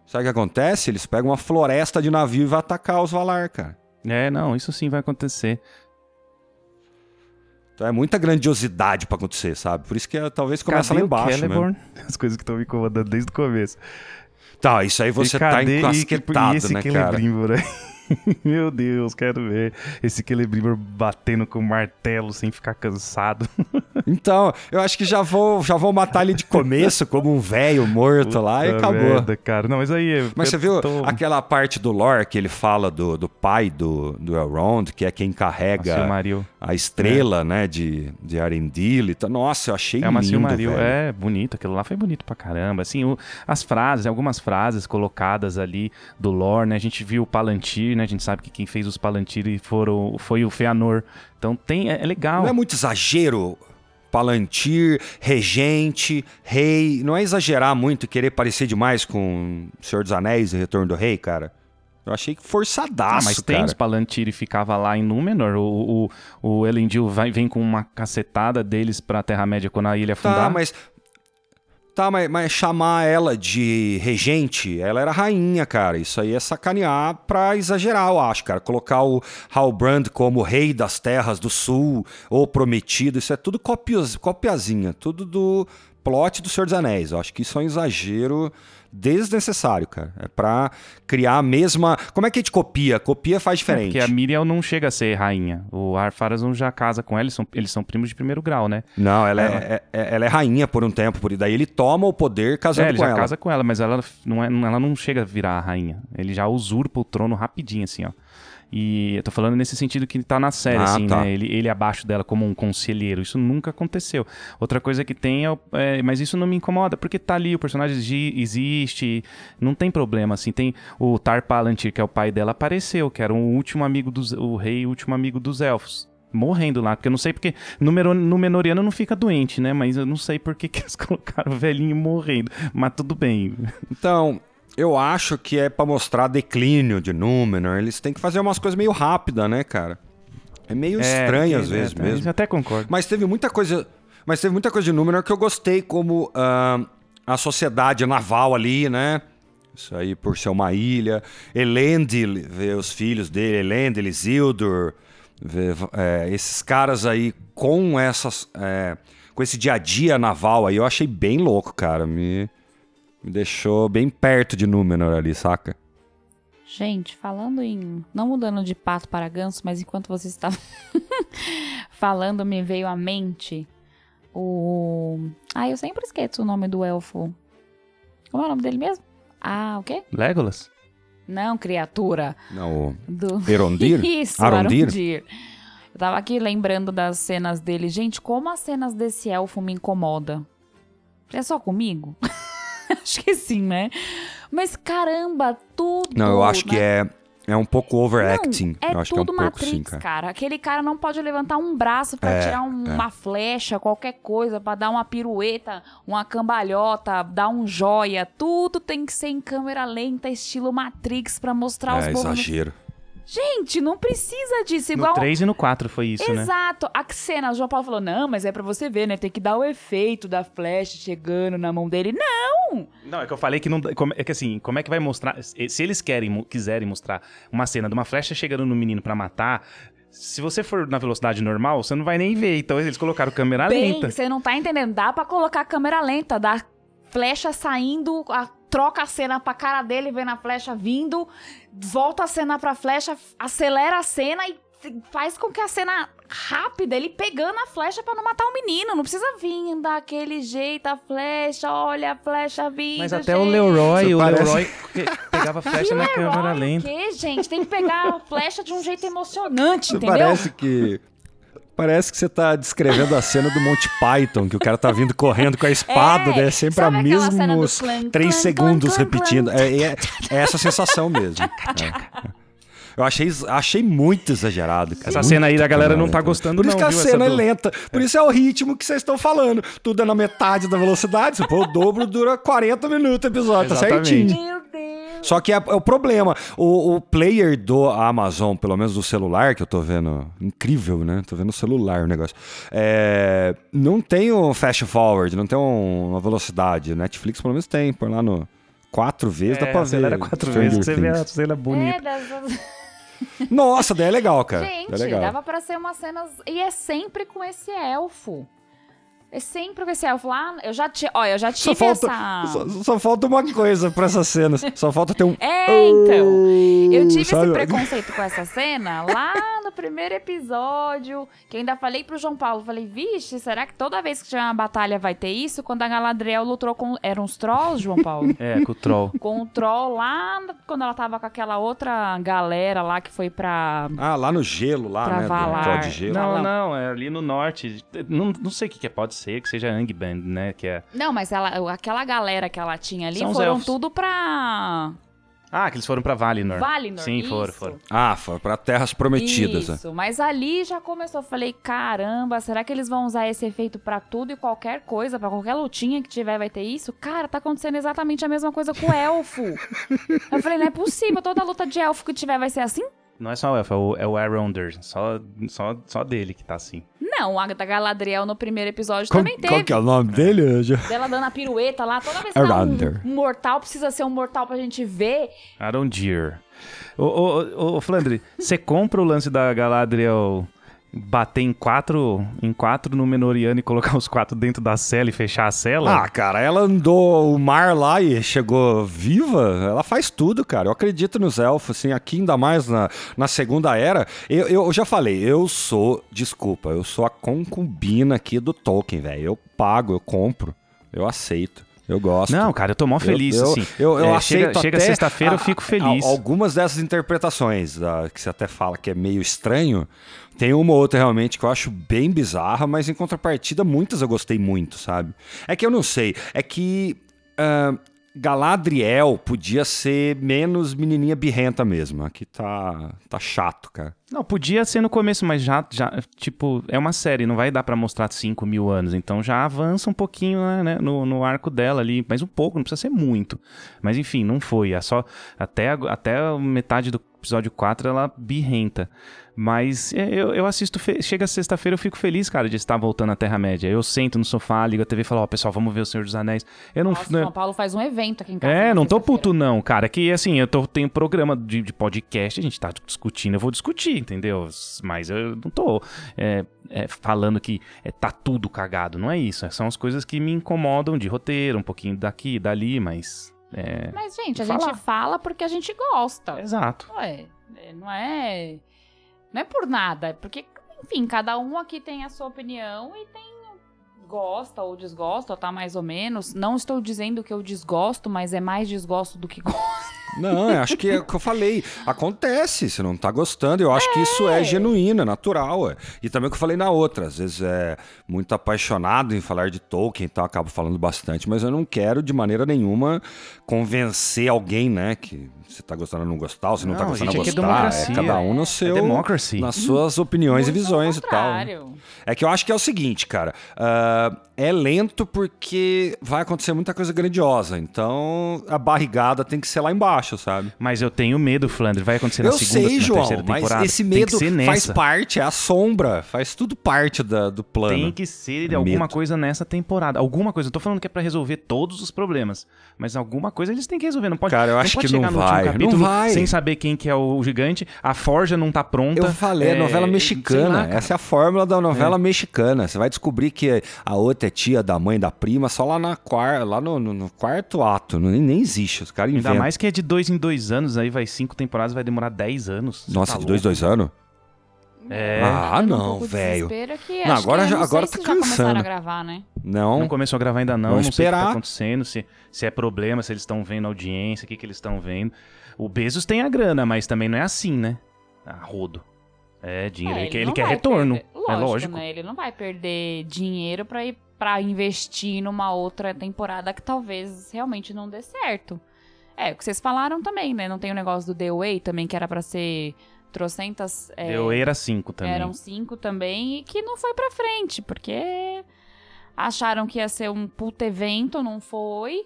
[SPEAKER 3] Sabe o que acontece? Eles pegam uma floresta de navio e vão atacar os Valar, cara.
[SPEAKER 1] É, não, isso sim vai acontecer.
[SPEAKER 3] Então é muita grandiosidade pra acontecer, sabe? Por isso que é, talvez comece lá embaixo mesmo.
[SPEAKER 1] As coisas que estão me incomodando desde o começo.
[SPEAKER 3] Tá, isso aí você
[SPEAKER 1] e
[SPEAKER 3] tá encasquetado,
[SPEAKER 1] e, e esse
[SPEAKER 3] né, cara?
[SPEAKER 1] Celebrimbor aí? Meu Deus, quero ver esse Celebrimbor batendo com o martelo sem ficar cansado.
[SPEAKER 3] Então, eu acho que já vou, já vou matar ele de começo, como um velho morto lá, e
[SPEAKER 1] Puta
[SPEAKER 3] acabou.
[SPEAKER 1] merda, cara. Não, mas aí...
[SPEAKER 3] Mas você viu
[SPEAKER 1] tô-
[SPEAKER 3] aquela parte do lore que ele fala do, do pai do, do Elrond, que é quem carrega
[SPEAKER 1] Silmaril.
[SPEAKER 3] A estrela, né, de, de Arendelle. Então, nossa, eu achei
[SPEAKER 1] É uma
[SPEAKER 3] lindo,
[SPEAKER 1] Silmaril,
[SPEAKER 3] velho.
[SPEAKER 1] é bonito, aquilo lá foi bonito pra caramba. Assim, o- as frases, algumas frases colocadas ali do lore, né? A gente viu o Palantir, né? A gente sabe que quem fez os Palantir foram, foi o Feanor. Então tem, é, é legal.
[SPEAKER 3] Não é muito exagero Palantir, regente, rei. Não é exagerar muito e querer parecer demais com Senhor dos Anéis e Retorno do Rei, cara. Eu achei que
[SPEAKER 1] Ah,
[SPEAKER 3] forçadaço,
[SPEAKER 1] mas tem
[SPEAKER 3] cara.
[SPEAKER 1] os Palantir e ficava lá em Númenor. O, o, o Elendil vai, vem com uma cacetada deles pra Terra-média quando a ilha afundar.
[SPEAKER 3] Tá, mas. Tá, mas, mas chamar ela de regente, ela era rainha, cara. Isso aí é sacanear pra exagerar, eu acho, cara. Colocar o Halbrand como rei das terras do sul, ou prometido, isso é tudo copias, copiazinha. Tudo do plot do Senhor dos Anéis. Eu acho que isso é um exagero desnecessário, cara. É pra criar a mesma. Como é que a gente copia? Copia faz
[SPEAKER 1] É,
[SPEAKER 3] diferente.
[SPEAKER 1] Porque a Miriel não chega a ser rainha. O Ar-Pharazôn já casa com ela, eles são, eles são primos de primeiro grau, né?
[SPEAKER 3] Não, ela é, é- ela é rainha por um tempo, por daí ele toma o poder casando
[SPEAKER 1] É, ele
[SPEAKER 3] com
[SPEAKER 1] já
[SPEAKER 3] ela.
[SPEAKER 1] casa com ela, mas ela não, é, ela não chega a virar a rainha. Ele já usurpa o trono rapidinho, assim, ó. E eu tô falando nesse sentido que tá na série,
[SPEAKER 3] Ah,
[SPEAKER 1] assim,
[SPEAKER 3] tá.
[SPEAKER 1] né? Ele, ele abaixo dela como um conselheiro. Isso nunca aconteceu. Outra coisa que tem é, é, Mas isso não me incomoda, porque tá ali, o personagem exi- existe, não tem problema, assim. Tem o Tar Palantir, que é o pai dela, apareceu, que era o último amigo dos... O rei, o último amigo dos elfos. Morrendo lá, porque eu não sei porque. No, Mero- no Menoriano não fica doente, né? Mas eu não sei por que que eles colocaram o velhinho morrendo. Mas tudo bem.
[SPEAKER 3] Então, eu acho que é pra mostrar declínio de Númenor. Eles têm que fazer umas coisas meio rápidas, né, cara? É meio estranho
[SPEAKER 1] porque-
[SPEAKER 3] às vezes
[SPEAKER 1] é,
[SPEAKER 3] mesmo.
[SPEAKER 1] Eu até concordo.
[SPEAKER 3] Mas teve muita coisa. Mas teve muita coisa de Númenor que eu gostei, como ah, a sociedade naval ali, né? Isso aí por ser uma ilha. Elendil, ver os filhos dele, Elendil, Isildur. ver, é, esses caras aí com essas. é, com esse dia a dia naval aí, eu achei bem louco, cara. Me, me deixou bem perto de Númenor ali, saca?
[SPEAKER 2] Gente, falando em. Não mudando de pato para ganso, mas enquanto você estava falando, me veio à mente o. Ah, eu sempre esqueço o nome do elfo. Como é o nome dele mesmo? Ah, o quê?
[SPEAKER 1] Legolas?
[SPEAKER 2] Não, criatura.
[SPEAKER 3] Não, o
[SPEAKER 2] Do.
[SPEAKER 3] Erondir?
[SPEAKER 2] Isso,
[SPEAKER 3] Arondir?
[SPEAKER 2] Arondir. Eu tava aqui lembrando das cenas dele. Gente, como as cenas desse elfo me incomodam. É só comigo? acho que sim, né? Mas caramba, tudo.
[SPEAKER 3] Não, eu acho que
[SPEAKER 2] né?
[SPEAKER 3] é, é um pouco overacting.
[SPEAKER 2] Não, é
[SPEAKER 3] eu acho que é um
[SPEAKER 2] tudo
[SPEAKER 3] pouco
[SPEAKER 2] Matrix,
[SPEAKER 3] sim, cara.
[SPEAKER 2] cara. Aquele cara não pode levantar um braço pra
[SPEAKER 3] É,
[SPEAKER 2] tirar um- uma flecha, qualquer coisa, pra dar uma pirueta, uma cambalhota, dar um joia. Tudo tem que ser em câmera lenta, estilo Matrix, pra mostrar os
[SPEAKER 3] É
[SPEAKER 2] movimentos.
[SPEAKER 3] exagero.
[SPEAKER 2] Gente, não precisa disso.
[SPEAKER 1] No
[SPEAKER 2] Igual.
[SPEAKER 1] 3 e no 4 foi isso, né?
[SPEAKER 2] Exato. A cena, o João Paulo falou: não, mas é pra você ver, né? Tem que dar o efeito da flecha chegando na mão dele. Não!
[SPEAKER 1] Não, é que eu falei que não. É que assim, como é que vai mostrar. Se eles querem, quiserem mostrar uma cena de uma flecha chegando no menino pra matar. Se você for na velocidade normal, você não vai nem ver. Então eles colocaram câmera
[SPEAKER 2] Bem,
[SPEAKER 1] lenta.
[SPEAKER 2] você não tá entendendo. Dá pra colocar a câmera lenta, dá flecha saindo, a- troca a cena pra cara dele, vendo a flecha vindo, volta a cena pra flecha, acelera a cena e faz com que a cena rápida, ele pegando a flecha pra não matar o menino. Não precisa vir daquele jeito a flecha, olha a flecha vindo.
[SPEAKER 1] Mas até o
[SPEAKER 2] gente.
[SPEAKER 1] Leroy,
[SPEAKER 3] Isso
[SPEAKER 1] o
[SPEAKER 3] parece-
[SPEAKER 1] Leroy que- pegava flecha na câmera
[SPEAKER 2] Herói,
[SPEAKER 1] lenta.
[SPEAKER 2] O quê, gente? Tem que pegar a flecha de um jeito emocionante, entendeu?
[SPEAKER 3] Parece que. Parece que você tá descrevendo a cena do Monty Python, que o cara tá vindo correndo com a espada,
[SPEAKER 2] É,
[SPEAKER 3] daí é sempre a mesmos três segundos
[SPEAKER 2] clã,
[SPEAKER 3] repetindo.
[SPEAKER 2] clã.
[SPEAKER 3] É, é- é essa sensação mesmo. É. Eu achei, achei muito exagerado. cara.
[SPEAKER 1] Essa
[SPEAKER 3] Muito
[SPEAKER 1] cena aí da galera não tá gostando,
[SPEAKER 3] Por isso
[SPEAKER 1] não,
[SPEAKER 3] que a
[SPEAKER 1] viu,
[SPEAKER 3] cena é
[SPEAKER 1] do-
[SPEAKER 3] lenta. Por isso é o ritmo que vocês estão falando. Tudo é na metade da velocidade. Se for o dobro, dura 40 minutos o episódio. Tá
[SPEAKER 1] Exatamente.
[SPEAKER 3] certinho.
[SPEAKER 2] Meu.
[SPEAKER 3] Só que é, é o problema. O, o player do Amazon, pelo menos do celular, que eu tô vendo. Incrível, né? Tô vendo o celular o negócio. É, não tem o fast forward, não tem um- uma velocidade. Netflix, pelo menos, tem. Por lá no. Quatro vezes dá
[SPEAKER 1] É,
[SPEAKER 3] pra ver.
[SPEAKER 1] acelera quatro
[SPEAKER 3] Stranger
[SPEAKER 1] vezes que você vê a cena bonita.
[SPEAKER 2] É, dessas...
[SPEAKER 3] Nossa, daí é legal, cara.
[SPEAKER 2] Gente,
[SPEAKER 3] Daí é legal.
[SPEAKER 2] dava pra ser umas cenas. E é sempre com esse elfo. É sempre com esse elfo lá. Eu já tinha. Olha, eu já
[SPEAKER 3] Só
[SPEAKER 2] tive
[SPEAKER 3] falta,
[SPEAKER 2] essa.
[SPEAKER 3] só, só falta uma coisa pra essa cena. Só falta ter um.
[SPEAKER 2] É, então. Eu tive
[SPEAKER 3] Sabe?
[SPEAKER 2] esse preconceito com essa cena lá no primeiro episódio. Que eu ainda falei pro João Paulo. Falei, vixe, será que toda vez que tiver uma batalha vai ter isso? Quando a Galadriel lutou com. Eram os trolls, João Paulo?
[SPEAKER 1] É, com o troll.
[SPEAKER 2] com o troll lá quando ela tava com aquela outra galera lá que foi pra.
[SPEAKER 3] Ah, lá no gelo, lá,
[SPEAKER 2] Pra
[SPEAKER 3] né?
[SPEAKER 2] Valar.
[SPEAKER 3] Do de gelo.
[SPEAKER 1] Não,
[SPEAKER 2] Não.
[SPEAKER 1] não, é ali no norte. Não, não sei o que, que é, pode ser que seja Angband, né? Que é.
[SPEAKER 2] Não, mas ela, aquela galera que ela tinha ali
[SPEAKER 1] São
[SPEAKER 2] foram tudo pra.
[SPEAKER 1] Ah, que eles foram pra Valinor.
[SPEAKER 2] Valinor.
[SPEAKER 1] Sim,
[SPEAKER 2] isso.
[SPEAKER 1] foram, foram.
[SPEAKER 3] Ah, foi pra Terras Prometidas. né?
[SPEAKER 2] Isso, mas ali já começou. Eu falei, caramba, será que eles vão usar esse efeito pra tudo e qualquer coisa, pra qualquer lutinha que tiver vai ter isso? Cara, tá acontecendo exatamente a mesma coisa com o elfo. eu falei, não é possível, toda luta de elfo que tiver vai ser assim?
[SPEAKER 1] Não é só o Elf, é o, é o Aronder. Só, só, só dele que tá assim.
[SPEAKER 2] Não, a da Galadriel no primeiro episódio
[SPEAKER 3] Qual,
[SPEAKER 2] também
[SPEAKER 3] qual
[SPEAKER 2] teve.
[SPEAKER 3] que é o nome dele? Eu já-
[SPEAKER 2] Dela dando a pirueta lá, toda vez que um, um mortal, precisa ser um mortal pra gente ver.
[SPEAKER 1] Arondir. Ô, ô, ô, ô, Flandre, você compra o lance da Galadriel bater em quatro, em quatro no Menoriano e colocar os quatro dentro da cela e fechar a cela?
[SPEAKER 3] Ah, cara, ela andou o mar lá e chegou viva. Ela faz tudo, cara. Eu acredito nos elfos, assim, aqui ainda mais na, na Segunda Era. Eu, eu já falei, eu sou, desculpa, eu sou a concubina aqui do Tolkien, velho. Eu pago, eu compro, eu aceito. Eu gosto.
[SPEAKER 1] Não, cara, eu tô mó feliz,
[SPEAKER 3] eu,
[SPEAKER 1] assim.
[SPEAKER 3] Eu, eu
[SPEAKER 1] É,
[SPEAKER 3] aceito
[SPEAKER 1] chega chega sexta-feira, eu
[SPEAKER 3] a-
[SPEAKER 1] fico
[SPEAKER 3] a-
[SPEAKER 1] feliz.
[SPEAKER 3] algumas dessas interpretações, ah, que você até fala que é meio estranho, tem uma ou outra realmente que eu acho bem bizarra, mas em contrapartida, muitas eu gostei muito, sabe? É que eu não sei, é que ah, Galadriel podia ser menos menininha birrenta mesmo. Aqui tá, tá chato, cara.
[SPEAKER 1] Não, podia ser no começo, mas já, já, tipo, é uma série, não vai dar pra mostrar 5 mil anos, então já avança um pouquinho né, no, no arco dela ali, mas um pouco, não precisa ser muito. Mas enfim, não foi, é só, até, até metade do episódio 4 ela birrenta. Mas é, eu, eu assisto, fe- chega sexta-feira eu fico feliz, cara, de estar voltando à Terra-média. Eu sento no sofá, ligo a TV e falo, ó, pessoal, vamos ver o Senhor dos Anéis. Eu não...
[SPEAKER 2] Nossa,
[SPEAKER 1] não-
[SPEAKER 2] São Paulo faz um evento aqui em casa.
[SPEAKER 1] é,
[SPEAKER 2] na
[SPEAKER 1] não tô puto não, cara. Que assim, eu tô, tenho programa de, de podcast, a gente tá discutindo, eu vou discutir, entendeu? Mas eu não tô é, é, falando que é, tá tudo cagado, não é isso. São as coisas que me incomodam de roteiro, um pouquinho daqui, dali, mas... É...
[SPEAKER 2] Mas, gente, a
[SPEAKER 1] Falar.
[SPEAKER 2] gente fala porque a gente gosta.
[SPEAKER 1] Exato.
[SPEAKER 2] Ué, é, não é. Não é por nada, é porque, enfim, cada um aqui tem a sua opinião e tem. Gosta ou desgosta, ou tá mais ou menos. Não estou dizendo que eu desgosto, mas é mais desgosto do que gosto.
[SPEAKER 3] Não, eu acho que é o que eu falei. Acontece, você não tá gostando. Eu acho que isso é genuíno, é natural. é. E também o que eu falei na outra. Às vezes é muito apaixonado em falar de Tolkien, então acabo falando bastante, mas eu não quero de maneira nenhuma convencer alguém, né? Que você tá gostando ou não gostar, ou se não, tá
[SPEAKER 1] Não,
[SPEAKER 3] gostando
[SPEAKER 1] gente,
[SPEAKER 3] a
[SPEAKER 1] aqui é
[SPEAKER 3] gostar.
[SPEAKER 1] democracia.
[SPEAKER 3] cada um no
[SPEAKER 1] É
[SPEAKER 3] seu.
[SPEAKER 1] democracy.
[SPEAKER 3] nas suas opiniões e
[SPEAKER 2] Muito
[SPEAKER 3] visões e tal. É que eu acho que é o seguinte, cara. ah, é lento porque vai acontecer muita coisa grandiosa. Então a barrigada tem que ser lá embaixo, sabe?
[SPEAKER 1] Mas eu tenho medo, Flandre, vai acontecer na
[SPEAKER 3] Eu
[SPEAKER 1] segunda,
[SPEAKER 3] sei,
[SPEAKER 1] na
[SPEAKER 3] João,
[SPEAKER 1] terceira
[SPEAKER 3] mas
[SPEAKER 1] temporada.
[SPEAKER 3] esse
[SPEAKER 1] Tem que
[SPEAKER 3] medo faz parte, é a sombra, faz tudo parte da- do plano.
[SPEAKER 1] Tem que ser
[SPEAKER 3] É
[SPEAKER 1] alguma
[SPEAKER 3] medo.
[SPEAKER 1] coisa nessa temporada. Alguma coisa. Não tô falando que é pra resolver todos os problemas. Mas alguma coisa eles têm que resolver. Não pode,
[SPEAKER 3] Cara, eu
[SPEAKER 1] não
[SPEAKER 3] acho
[SPEAKER 1] pode
[SPEAKER 3] que
[SPEAKER 1] chegar
[SPEAKER 3] não
[SPEAKER 1] no
[SPEAKER 3] vai, não
[SPEAKER 1] capítulo
[SPEAKER 3] vai.
[SPEAKER 1] sem saber quem que é o gigante. A forja não tá pronta.
[SPEAKER 3] Eu falei, é, novela
[SPEAKER 1] sei
[SPEAKER 3] mexicana.
[SPEAKER 1] lá.
[SPEAKER 3] Essa é a fórmula da novela mexicana. Você vai descobrir que a outra é tia da mãe da prima só lá, na quar... lá no, no- no quarto ato. Nem, nem existe. Os caras
[SPEAKER 1] Ainda
[SPEAKER 3] inventam.
[SPEAKER 1] mais que é de dois em dois anos, aí vai cinco temporadas, vai demorar dez anos.
[SPEAKER 3] Nossa,
[SPEAKER 1] tá
[SPEAKER 3] de dois,
[SPEAKER 1] louco?
[SPEAKER 3] dois anos?
[SPEAKER 1] É.
[SPEAKER 3] Ah,
[SPEAKER 2] um
[SPEAKER 3] não,
[SPEAKER 2] de
[SPEAKER 3] velho. Não, agora
[SPEAKER 2] que,
[SPEAKER 3] já-
[SPEAKER 2] não
[SPEAKER 3] agora tá
[SPEAKER 2] se já começaram
[SPEAKER 3] cansando.
[SPEAKER 2] a gravar, né?
[SPEAKER 3] Não.
[SPEAKER 1] Não começou a gravar ainda não,
[SPEAKER 3] Vamos
[SPEAKER 1] não sei o que
[SPEAKER 3] esperar.
[SPEAKER 1] tá acontecendo, se, se é problema, se eles estão vendo audiência, o que, que eles estão vendo. O Bezos tem a grana, mas também não é assim, né? A rodo. É, dinheiro,
[SPEAKER 2] É,
[SPEAKER 1] ele, quer, ele
[SPEAKER 2] não
[SPEAKER 1] quer retorno.
[SPEAKER 2] perder-
[SPEAKER 1] é
[SPEAKER 2] Lógico,
[SPEAKER 1] lógico.
[SPEAKER 2] Né? Ele não vai perder dinheiro pra ir para investir numa outra temporada que talvez realmente não dê certo. É, o que vocês falaram também, né? Não tem o negócio do The Way também, que era pra ser trocentas. É,
[SPEAKER 1] Deu era cinco também.
[SPEAKER 2] Eram cinco também e que não foi pra frente, porque acharam que ia ser um puto evento, não foi.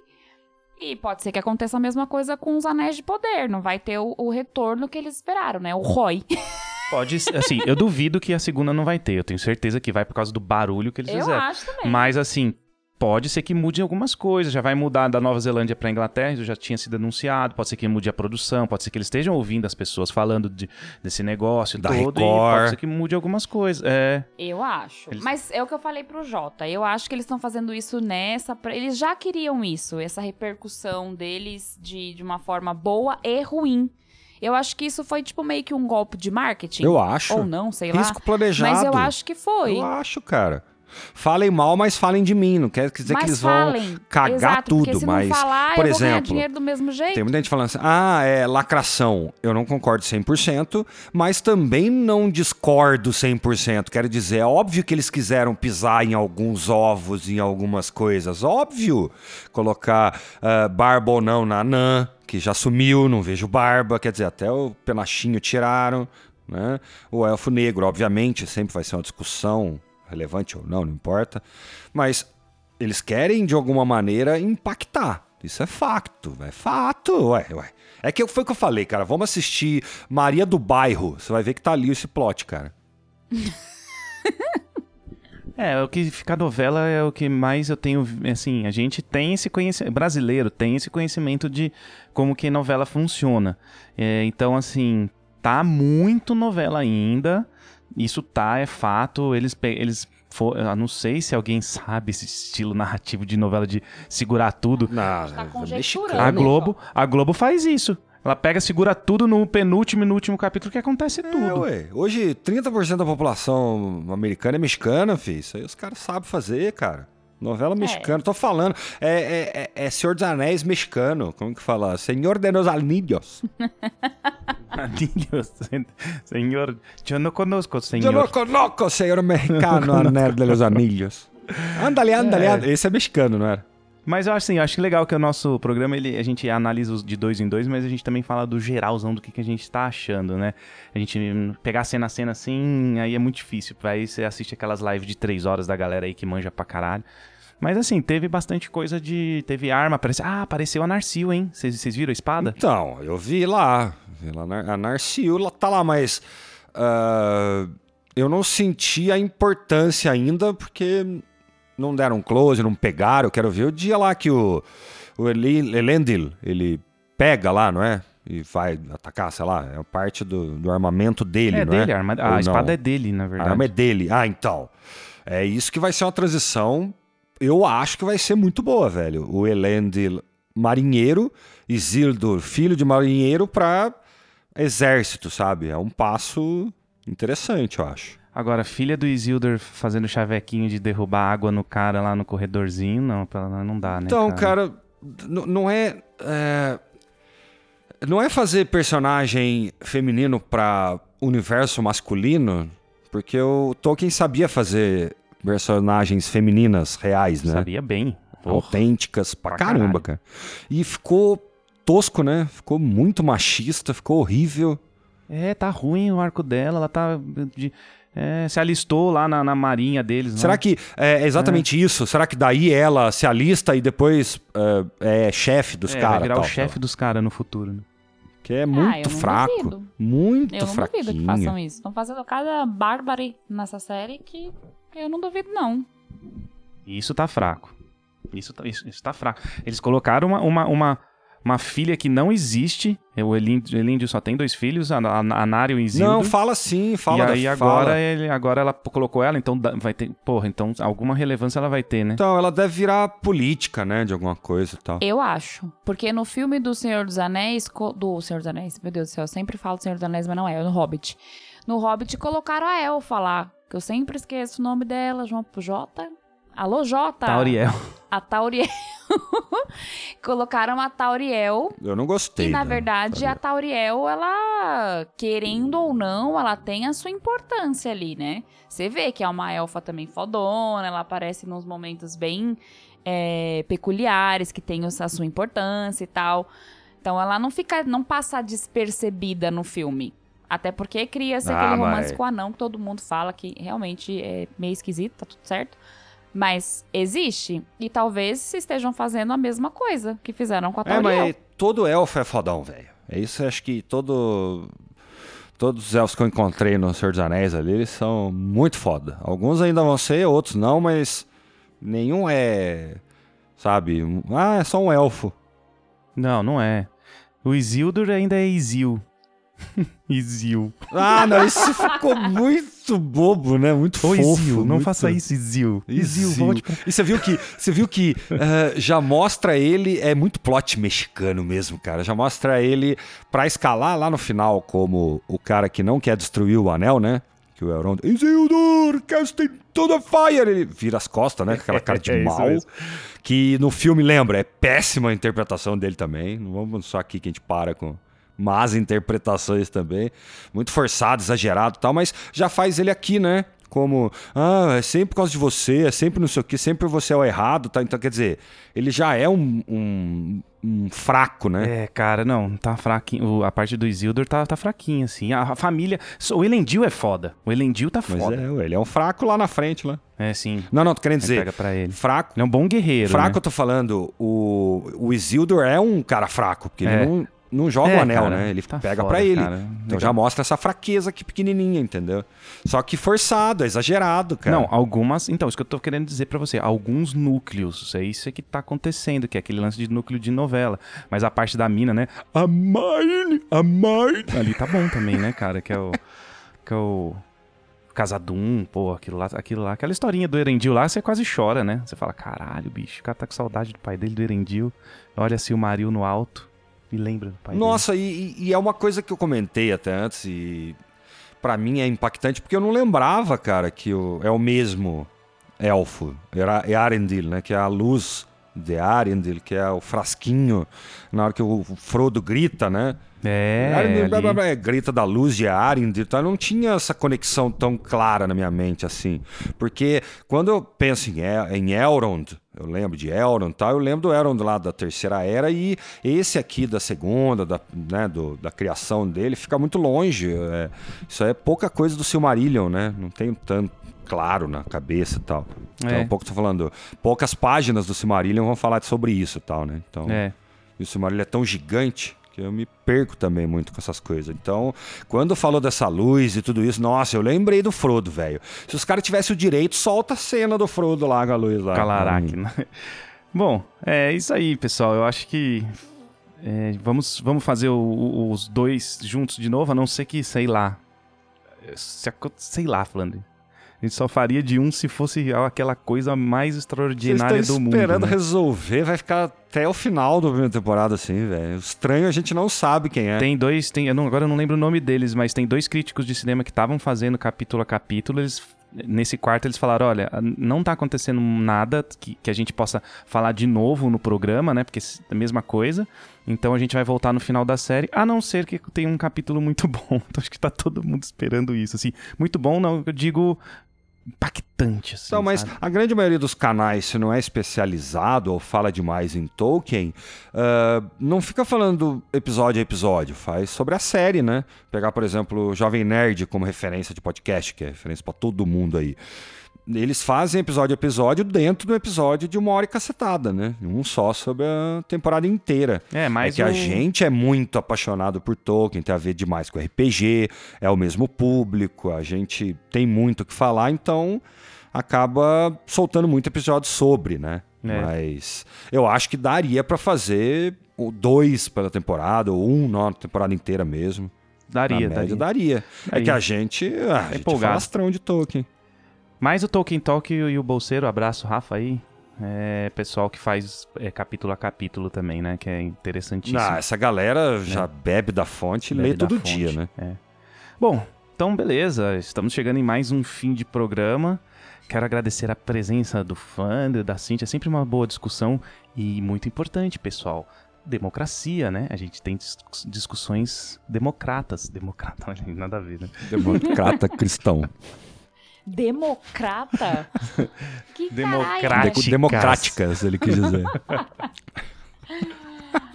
[SPEAKER 2] E pode ser que aconteça a mesma coisa com os Anéis de Poder. Não vai ter o, o retorno que eles esperaram, né? O ROI.
[SPEAKER 1] Pode, ser- assim, eu duvido que a segunda não vai ter. Eu tenho certeza que vai por causa do barulho que eles
[SPEAKER 2] Eu
[SPEAKER 1] fizeram.
[SPEAKER 2] acho também.
[SPEAKER 1] Mas assim, pode ser que mude algumas coisas. Já vai mudar da Nova Zelândia para Inglaterra, isso já tinha sido anunciado. Pode ser que mude a produção, pode ser que eles estejam ouvindo as pessoas falando de- desse negócio
[SPEAKER 3] Da
[SPEAKER 1] todo. E
[SPEAKER 3] Record.
[SPEAKER 1] pode ser que mude algumas coisas. É.
[SPEAKER 2] Eu acho.
[SPEAKER 1] Eles-
[SPEAKER 2] Mas é o que eu falei pro Jota. Eu acho que eles estão fazendo isso nessa. pra- Eles já queriam isso, essa repercussão deles de, de uma forma boa e ruim. Eu acho que isso foi, tipo, meio que um golpe de marketing.
[SPEAKER 3] Eu acho.
[SPEAKER 2] Ou não, sei lá.
[SPEAKER 3] Risco planejado.
[SPEAKER 2] Mas eu acho que foi.
[SPEAKER 3] Eu acho, cara. Falem mal, mas falem de mim. Não quer dizer
[SPEAKER 2] mas
[SPEAKER 3] que eles
[SPEAKER 2] falem.
[SPEAKER 3] vão cagar
[SPEAKER 2] Exato,
[SPEAKER 3] tudo,
[SPEAKER 2] se
[SPEAKER 3] mas.
[SPEAKER 2] não falar,
[SPEAKER 3] por
[SPEAKER 2] eu vou ganhar
[SPEAKER 3] exemplo,
[SPEAKER 2] dinheiro do mesmo jeito.
[SPEAKER 3] Tem muita gente falando assim, ah, é lacração. Eu não concordo 100%, mas também não discordo 100%. Quero dizer, é óbvio que eles quiseram pisar em alguns ovos, em algumas coisas. Óbvio. Colocar ah, barba ou não na Nan, que já sumiu, não vejo barba. Quer dizer, até o penachinho tiraram. Né? O elfo negro, obviamente, sempre vai ser uma discussão relevante ou não, não importa. Mas eles querem, de alguma maneira, impactar. Isso é facto, é fato, ué, ué. É que foi o que eu falei, cara. Vamos assistir Maria do Bairro. Você vai ver que tá ali esse plot, cara.
[SPEAKER 1] É, o que fica novela é o que mais eu tenho, assim, a gente tem esse conhecimento, brasileiro tem esse conhecimento de como que novela funciona. É, então, assim, tá muito novela ainda, isso tá, é fato, eles, eles fo- eu não sei se alguém sabe esse estilo narrativo de novela de segurar tudo.
[SPEAKER 3] Não,
[SPEAKER 2] tá
[SPEAKER 3] é.
[SPEAKER 1] A Globo, a Globo faz isso. Ela pega, segura tudo no penúltimo e no último capítulo que acontece
[SPEAKER 3] É,
[SPEAKER 1] tudo.
[SPEAKER 3] ué. Hoje, 30% da população americana é mexicana, filho. Isso aí os caras sabem fazer, cara. Novela mexicana, tô falando. É, é, é- é Senhor dos Anéis mexicano. Como que fala? Senhor de los Anillos.
[SPEAKER 1] Anillos, senhor, eu não conosco,
[SPEAKER 3] Eu
[SPEAKER 1] senhor.
[SPEAKER 3] não conozco, senhor mexicano, Anel de los Anillos. Ándale, ándale,
[SPEAKER 1] É.
[SPEAKER 3] Esse é mexicano, não era?
[SPEAKER 1] Mas eu acho assim, eu acho legal que o nosso programa, ele, a gente analisa os de dois em dois, mas a gente também fala do geralzão do que, que a gente tá achando, né? A gente hum, pegar cena a cena assim, aí é muito difícil. Aí você assiste aquelas lives de três horas da galera aí que manja pra caralho. Mas assim, teve bastante coisa de. Teve arma, apareceu. Ah, apareceu a Narcil, hein? Vocês viram a espada?
[SPEAKER 3] Então, eu vi lá. Vi lá a Narciul lá- tá lá, mas. ah, eu não senti a importância ainda, porque não deram close, não pegaram. Eu quero ver o dia lá que o, o Eli- Elendil, ele pega lá, não é? E vai atacar, sei lá, é parte do, do armamento dele,
[SPEAKER 1] é
[SPEAKER 3] não
[SPEAKER 1] dele,
[SPEAKER 3] é?
[SPEAKER 1] a, arma, a
[SPEAKER 3] não?
[SPEAKER 1] espada é dele, na
[SPEAKER 3] A
[SPEAKER 1] verdade.
[SPEAKER 3] arma é dele. Ah, então. É isso que vai ser uma transição. Eu acho que vai ser muito boa, velho. O Elendil marinheiro, Isildur filho de marinheiro pra exército, sabe? É um passo interessante, eu acho.
[SPEAKER 1] Agora, filha do Isildur fazendo chavequinho de derrubar água no cara lá no corredorzinho, não, não dá, né?
[SPEAKER 3] Então, cara, n- não é, é, Não é fazer personagem feminino pra universo masculino, porque o Tolkien sabia fazer personagens femininas reais, né?
[SPEAKER 1] Sabia bem. Porra.
[SPEAKER 3] autênticas pra,
[SPEAKER 1] Pra
[SPEAKER 3] caramba,
[SPEAKER 1] caralho.
[SPEAKER 3] cara. E ficou tosco, né? Ficou muito machista, ficou horrível.
[SPEAKER 1] É, tá ruim o arco dela, ela tá. de- é, se alistou lá na, na marinha deles.
[SPEAKER 3] Será
[SPEAKER 1] né?
[SPEAKER 3] que é exatamente isso? Será que daí ela se alista e depois é, é chefe dos
[SPEAKER 1] é,
[SPEAKER 3] caras?
[SPEAKER 1] vai virar
[SPEAKER 3] tal,
[SPEAKER 1] o chefe dos caras no futuro. né?
[SPEAKER 3] Que é
[SPEAKER 2] Ah,
[SPEAKER 3] muito
[SPEAKER 2] eu não
[SPEAKER 3] fraco.
[SPEAKER 2] duvido.
[SPEAKER 3] Muito
[SPEAKER 2] Eu não duvido que façam isso. Estão fazendo cada bárbaro nessa série que eu não duvido, não.
[SPEAKER 1] Isso tá fraco. Isso tá, isso, isso tá fraco. Eles colocaram uma, uma, uma, uma filha que não existe. O Elíndio, Elíndio só tem dois filhos, a, a, a Nari e o Isildur.
[SPEAKER 3] Não, fala sim, fala
[SPEAKER 1] e
[SPEAKER 3] da-
[SPEAKER 1] aí
[SPEAKER 3] fala.
[SPEAKER 1] agora, ele, agora ela colocou ela, então vai ter. Porra, então alguma relevância ela vai ter, né?
[SPEAKER 3] Então, ela deve virar política, né? De alguma coisa e tal.
[SPEAKER 2] Eu acho. Porque no filme do Senhor dos Anéis. Do Senhor dos Anéis, meu Deus do céu, eu sempre falo Senhor dos Anéis, mas não é, é no Hobbit. No Hobbit colocaram a Elfa lá, que eu sempre esqueço o nome dela, João Jota. Alô, Jota?
[SPEAKER 1] Tauriel.
[SPEAKER 2] A Tauriel. colocaram a Tauriel.
[SPEAKER 3] Eu não gostei.
[SPEAKER 2] E na
[SPEAKER 3] da-
[SPEAKER 2] verdade, a Tauriel, ela, querendo ou não, ela tem a sua importância ali, né? Você vê que é uma elfa também fodona, ela aparece nos momentos bem é, peculiares, que tem a sua importância e tal. Então ela não fica, não passa despercebida no filme. Até porque cria-se
[SPEAKER 3] Ah,
[SPEAKER 2] aquele
[SPEAKER 3] mas-
[SPEAKER 2] romance com o anão que todo mundo fala que realmente é meio esquisito, tá tudo certo. Mas existe. E talvez se estejam fazendo a mesma coisa que fizeram com a
[SPEAKER 3] É,
[SPEAKER 2] Tauriel.
[SPEAKER 3] mas todo elfo é fodão, velho. É isso, acho que todo. Todos os elfos que eu encontrei no Senhor dos Anéis ali, eles são muito foda. Alguns ainda vão ser, outros não, mas Nenhum é, sabe, ah, é só um elfo.
[SPEAKER 1] Não, não é. O Isildur ainda é Isil. Isil.
[SPEAKER 3] Ah, não, isso ficou muito bobo, né? Muito
[SPEAKER 1] Ô,
[SPEAKER 3] fofo.
[SPEAKER 1] Isil, não
[SPEAKER 3] muito-
[SPEAKER 1] faça isso, Isil. Isil, volte pra...
[SPEAKER 3] E você viu que, você viu que eh, já mostra ele, é muito plot mexicano mesmo, cara. Já mostra ele pra escalar lá no final como o cara que não quer destruir o anel, né? Que o Elrond, Isildur, casting to the fire. Ele vira as costas, né? Com aquela cara de
[SPEAKER 1] É
[SPEAKER 3] mal. Que no filme, lembra, é péssima a interpretação dele também. Não vamos só aqui que a gente para com más interpretações também. Muito forçado, exagerado e tal, mas já faz ele aqui, né? Como, ah, é sempre por causa de você, é sempre não sei o que, sempre você é o errado, tá? Então, quer dizer, ele já é um, um, um fraco, né?
[SPEAKER 1] É, cara, não, tá fraquinho. A parte do Isildur tá, tá fraquinha, assim. A, a família. O Elendil é foda. O Elendil tá
[SPEAKER 3] Mas
[SPEAKER 1] foda.
[SPEAKER 3] é, ué, ele é um fraco lá na frente, lá.
[SPEAKER 1] É, sim.
[SPEAKER 3] Não, não, tô querendo dizer,
[SPEAKER 1] pega pra ele.
[SPEAKER 3] fraco.
[SPEAKER 1] Ele é um bom guerreiro.
[SPEAKER 3] fraco
[SPEAKER 1] né?
[SPEAKER 3] eu tô falando, o, o Isildur é um cara fraco, porque
[SPEAKER 1] É.
[SPEAKER 3] ele não, não joga
[SPEAKER 1] É,
[SPEAKER 3] o anel,
[SPEAKER 1] cara,
[SPEAKER 3] né? Ele
[SPEAKER 1] tá
[SPEAKER 3] pega pra ele.
[SPEAKER 1] cara.
[SPEAKER 3] Então já mostra essa fraqueza aqui pequenininha, entendeu? Só que forçado, é exagerado, cara.
[SPEAKER 1] Não, algumas. Então, isso que eu tô querendo dizer pra você. Alguns núcleos. É isso que tá acontecendo, que é aquele lance de núcleo de novela. Mas a parte da mina, né? A mine, a. Ali tá bom também, né, cara? Que é o. Que é o. Casadum, pô, aquilo lá, aquilo lá. Aquela historinha do Erendil lá, você quase chora, né? Você fala, caralho, bicho, o cara tá com saudade do pai dele, do Erendil. Olha assim o Maril no alto e lembra do pai
[SPEAKER 3] Nossa, e, e é uma coisa que eu comentei até antes e pra mim é impactante porque eu não lembrava, cara, que o, é o mesmo elfo, era é Arendil, né, que é a luz de Arendil, que é o frasquinho na hora que o Frodo grita, né?
[SPEAKER 1] É,
[SPEAKER 3] Arendil, blá, blá, blá, é, grita da luz de Arendil, então não tinha essa conexão tão clara na minha mente assim, porque quando eu penso em, El- em Elrond, eu lembro de Elrond, tal, eu lembro do Elrond lá da Terceira Era e esse aqui da Segunda, da, né, do- da criação dele, fica muito longe. é, isso é pouca coisa do Silmarillion, né? Não tenho tanto claro na cabeça e tal. Então,
[SPEAKER 1] É.
[SPEAKER 3] um pouco tô falando, poucas páginas do Silmarillion vão falar sobre isso e tal, né? Então,
[SPEAKER 1] É.
[SPEAKER 3] e o Silmarillion é tão gigante que eu me perco também muito com essas coisas. Então, quando falou dessa luz e tudo isso, nossa, eu lembrei do Frodo, velho. Se os caras tivessem o direito, solta a cena do Frodo lá com a luz lá.
[SPEAKER 1] Calarac, né? Bom, é isso aí, pessoal. Eu acho que é, vamos, vamos fazer o- o- os dois juntos de novo, a não ser que, sei lá. Sei lá, Flandre. A gente só faria de um se fosse aquela coisa mais extraordinária do mundo.
[SPEAKER 3] esperando
[SPEAKER 1] né?
[SPEAKER 3] resolver, vai ficar até o final da primeira temporada assim, velho. Estranho a gente não sabe quem é.
[SPEAKER 1] Tem dois, tem, eu não- agora eu não lembro o nome deles, mas tem dois críticos de cinema que estavam fazendo capítulo a capítulo. Eles, nesse quarto eles falaram: olha, não tá acontecendo nada que, que a gente possa falar de novo no programa, né? Porque é a mesma coisa. Então a gente vai voltar no final da série, a não ser que tenha um capítulo muito bom. Então acho que tá todo mundo esperando isso. Assim, muito bom, não, eu digo impactante. Assim,
[SPEAKER 3] Então, mas
[SPEAKER 1] sabe?
[SPEAKER 3] a grande maioria dos canais, se não é especializado ou fala demais em Tolkien, ah, não fica falando episódio a episódio, faz sobre a série, né? Pegar, por exemplo, o Jovem Nerd como referência de podcast, que é referência pra todo mundo aí. Eles fazem episódio a episódio dentro do episódio de uma hora e cacetada, né? Um só sobre a temporada inteira.
[SPEAKER 1] É, mas
[SPEAKER 3] é que a
[SPEAKER 1] o-
[SPEAKER 3] gente é muito apaixonado por Tolkien, tem a ver demais com RPG, é o mesmo público, a gente tem muito o que falar, então acaba soltando muito episódio sobre, né?
[SPEAKER 1] É.
[SPEAKER 3] Mas eu acho que daria pra fazer dois pela temporada, ou um na temporada inteira mesmo.
[SPEAKER 1] daria,
[SPEAKER 3] na média,
[SPEAKER 1] daria.
[SPEAKER 3] daria. É
[SPEAKER 1] Daria.
[SPEAKER 3] que a gente, ah, a gente é
[SPEAKER 1] empolgado.
[SPEAKER 3] falastrão de Tolkien.
[SPEAKER 1] Mas o Tolkien Talk e o Bolseiro, abraço, Rafa aí. É pessoal que faz é, capítulo a capítulo também, né? Que é interessantíssimo.
[SPEAKER 3] Ah, essa galera já bebe da fonte e
[SPEAKER 1] Bebe
[SPEAKER 3] lê todo
[SPEAKER 1] fonte,
[SPEAKER 3] dia, né?
[SPEAKER 1] é. Bom, então beleza. Estamos chegando em mais um fim de programa. Quero agradecer a presença do Fandro, da Cintia. É sempre uma boa discussão e muito importante, pessoal. Democracia, né? A gente tem dis- discussões democratas. Democrata, nada a ver, né?
[SPEAKER 3] Democrata cristão.
[SPEAKER 2] Democrata? que
[SPEAKER 1] Práticas.
[SPEAKER 3] Democráticas, ele quis dizer.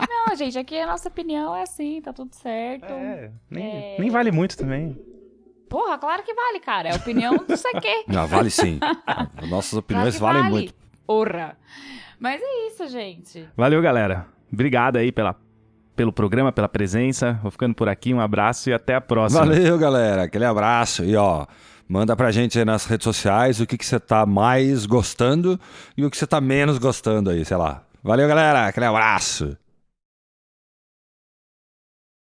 [SPEAKER 2] Não, gente, aqui a nossa opinião é assim, tá tudo certo.
[SPEAKER 1] É, nem,
[SPEAKER 2] É.
[SPEAKER 1] nem vale muito também.
[SPEAKER 2] Porra, claro que vale, cara. É a opinião do sei quê.
[SPEAKER 3] Não, vale sim. Nossas
[SPEAKER 2] Claro
[SPEAKER 3] opiniões
[SPEAKER 2] que
[SPEAKER 3] valem
[SPEAKER 2] vale.
[SPEAKER 3] muito.
[SPEAKER 2] Porra. Mas é isso, gente.
[SPEAKER 1] Valeu, galera. Obrigado aí pela, pelo programa, pela presença. Vou ficando por aqui. Um abraço e até a próxima.
[SPEAKER 3] Valeu, galera. Aquele abraço. E ó, Manda pra gente aí nas redes sociais o que, que você tá mais gostando e o que você tá menos gostando aí, sei lá. Valeu, galera. Aquele abraço.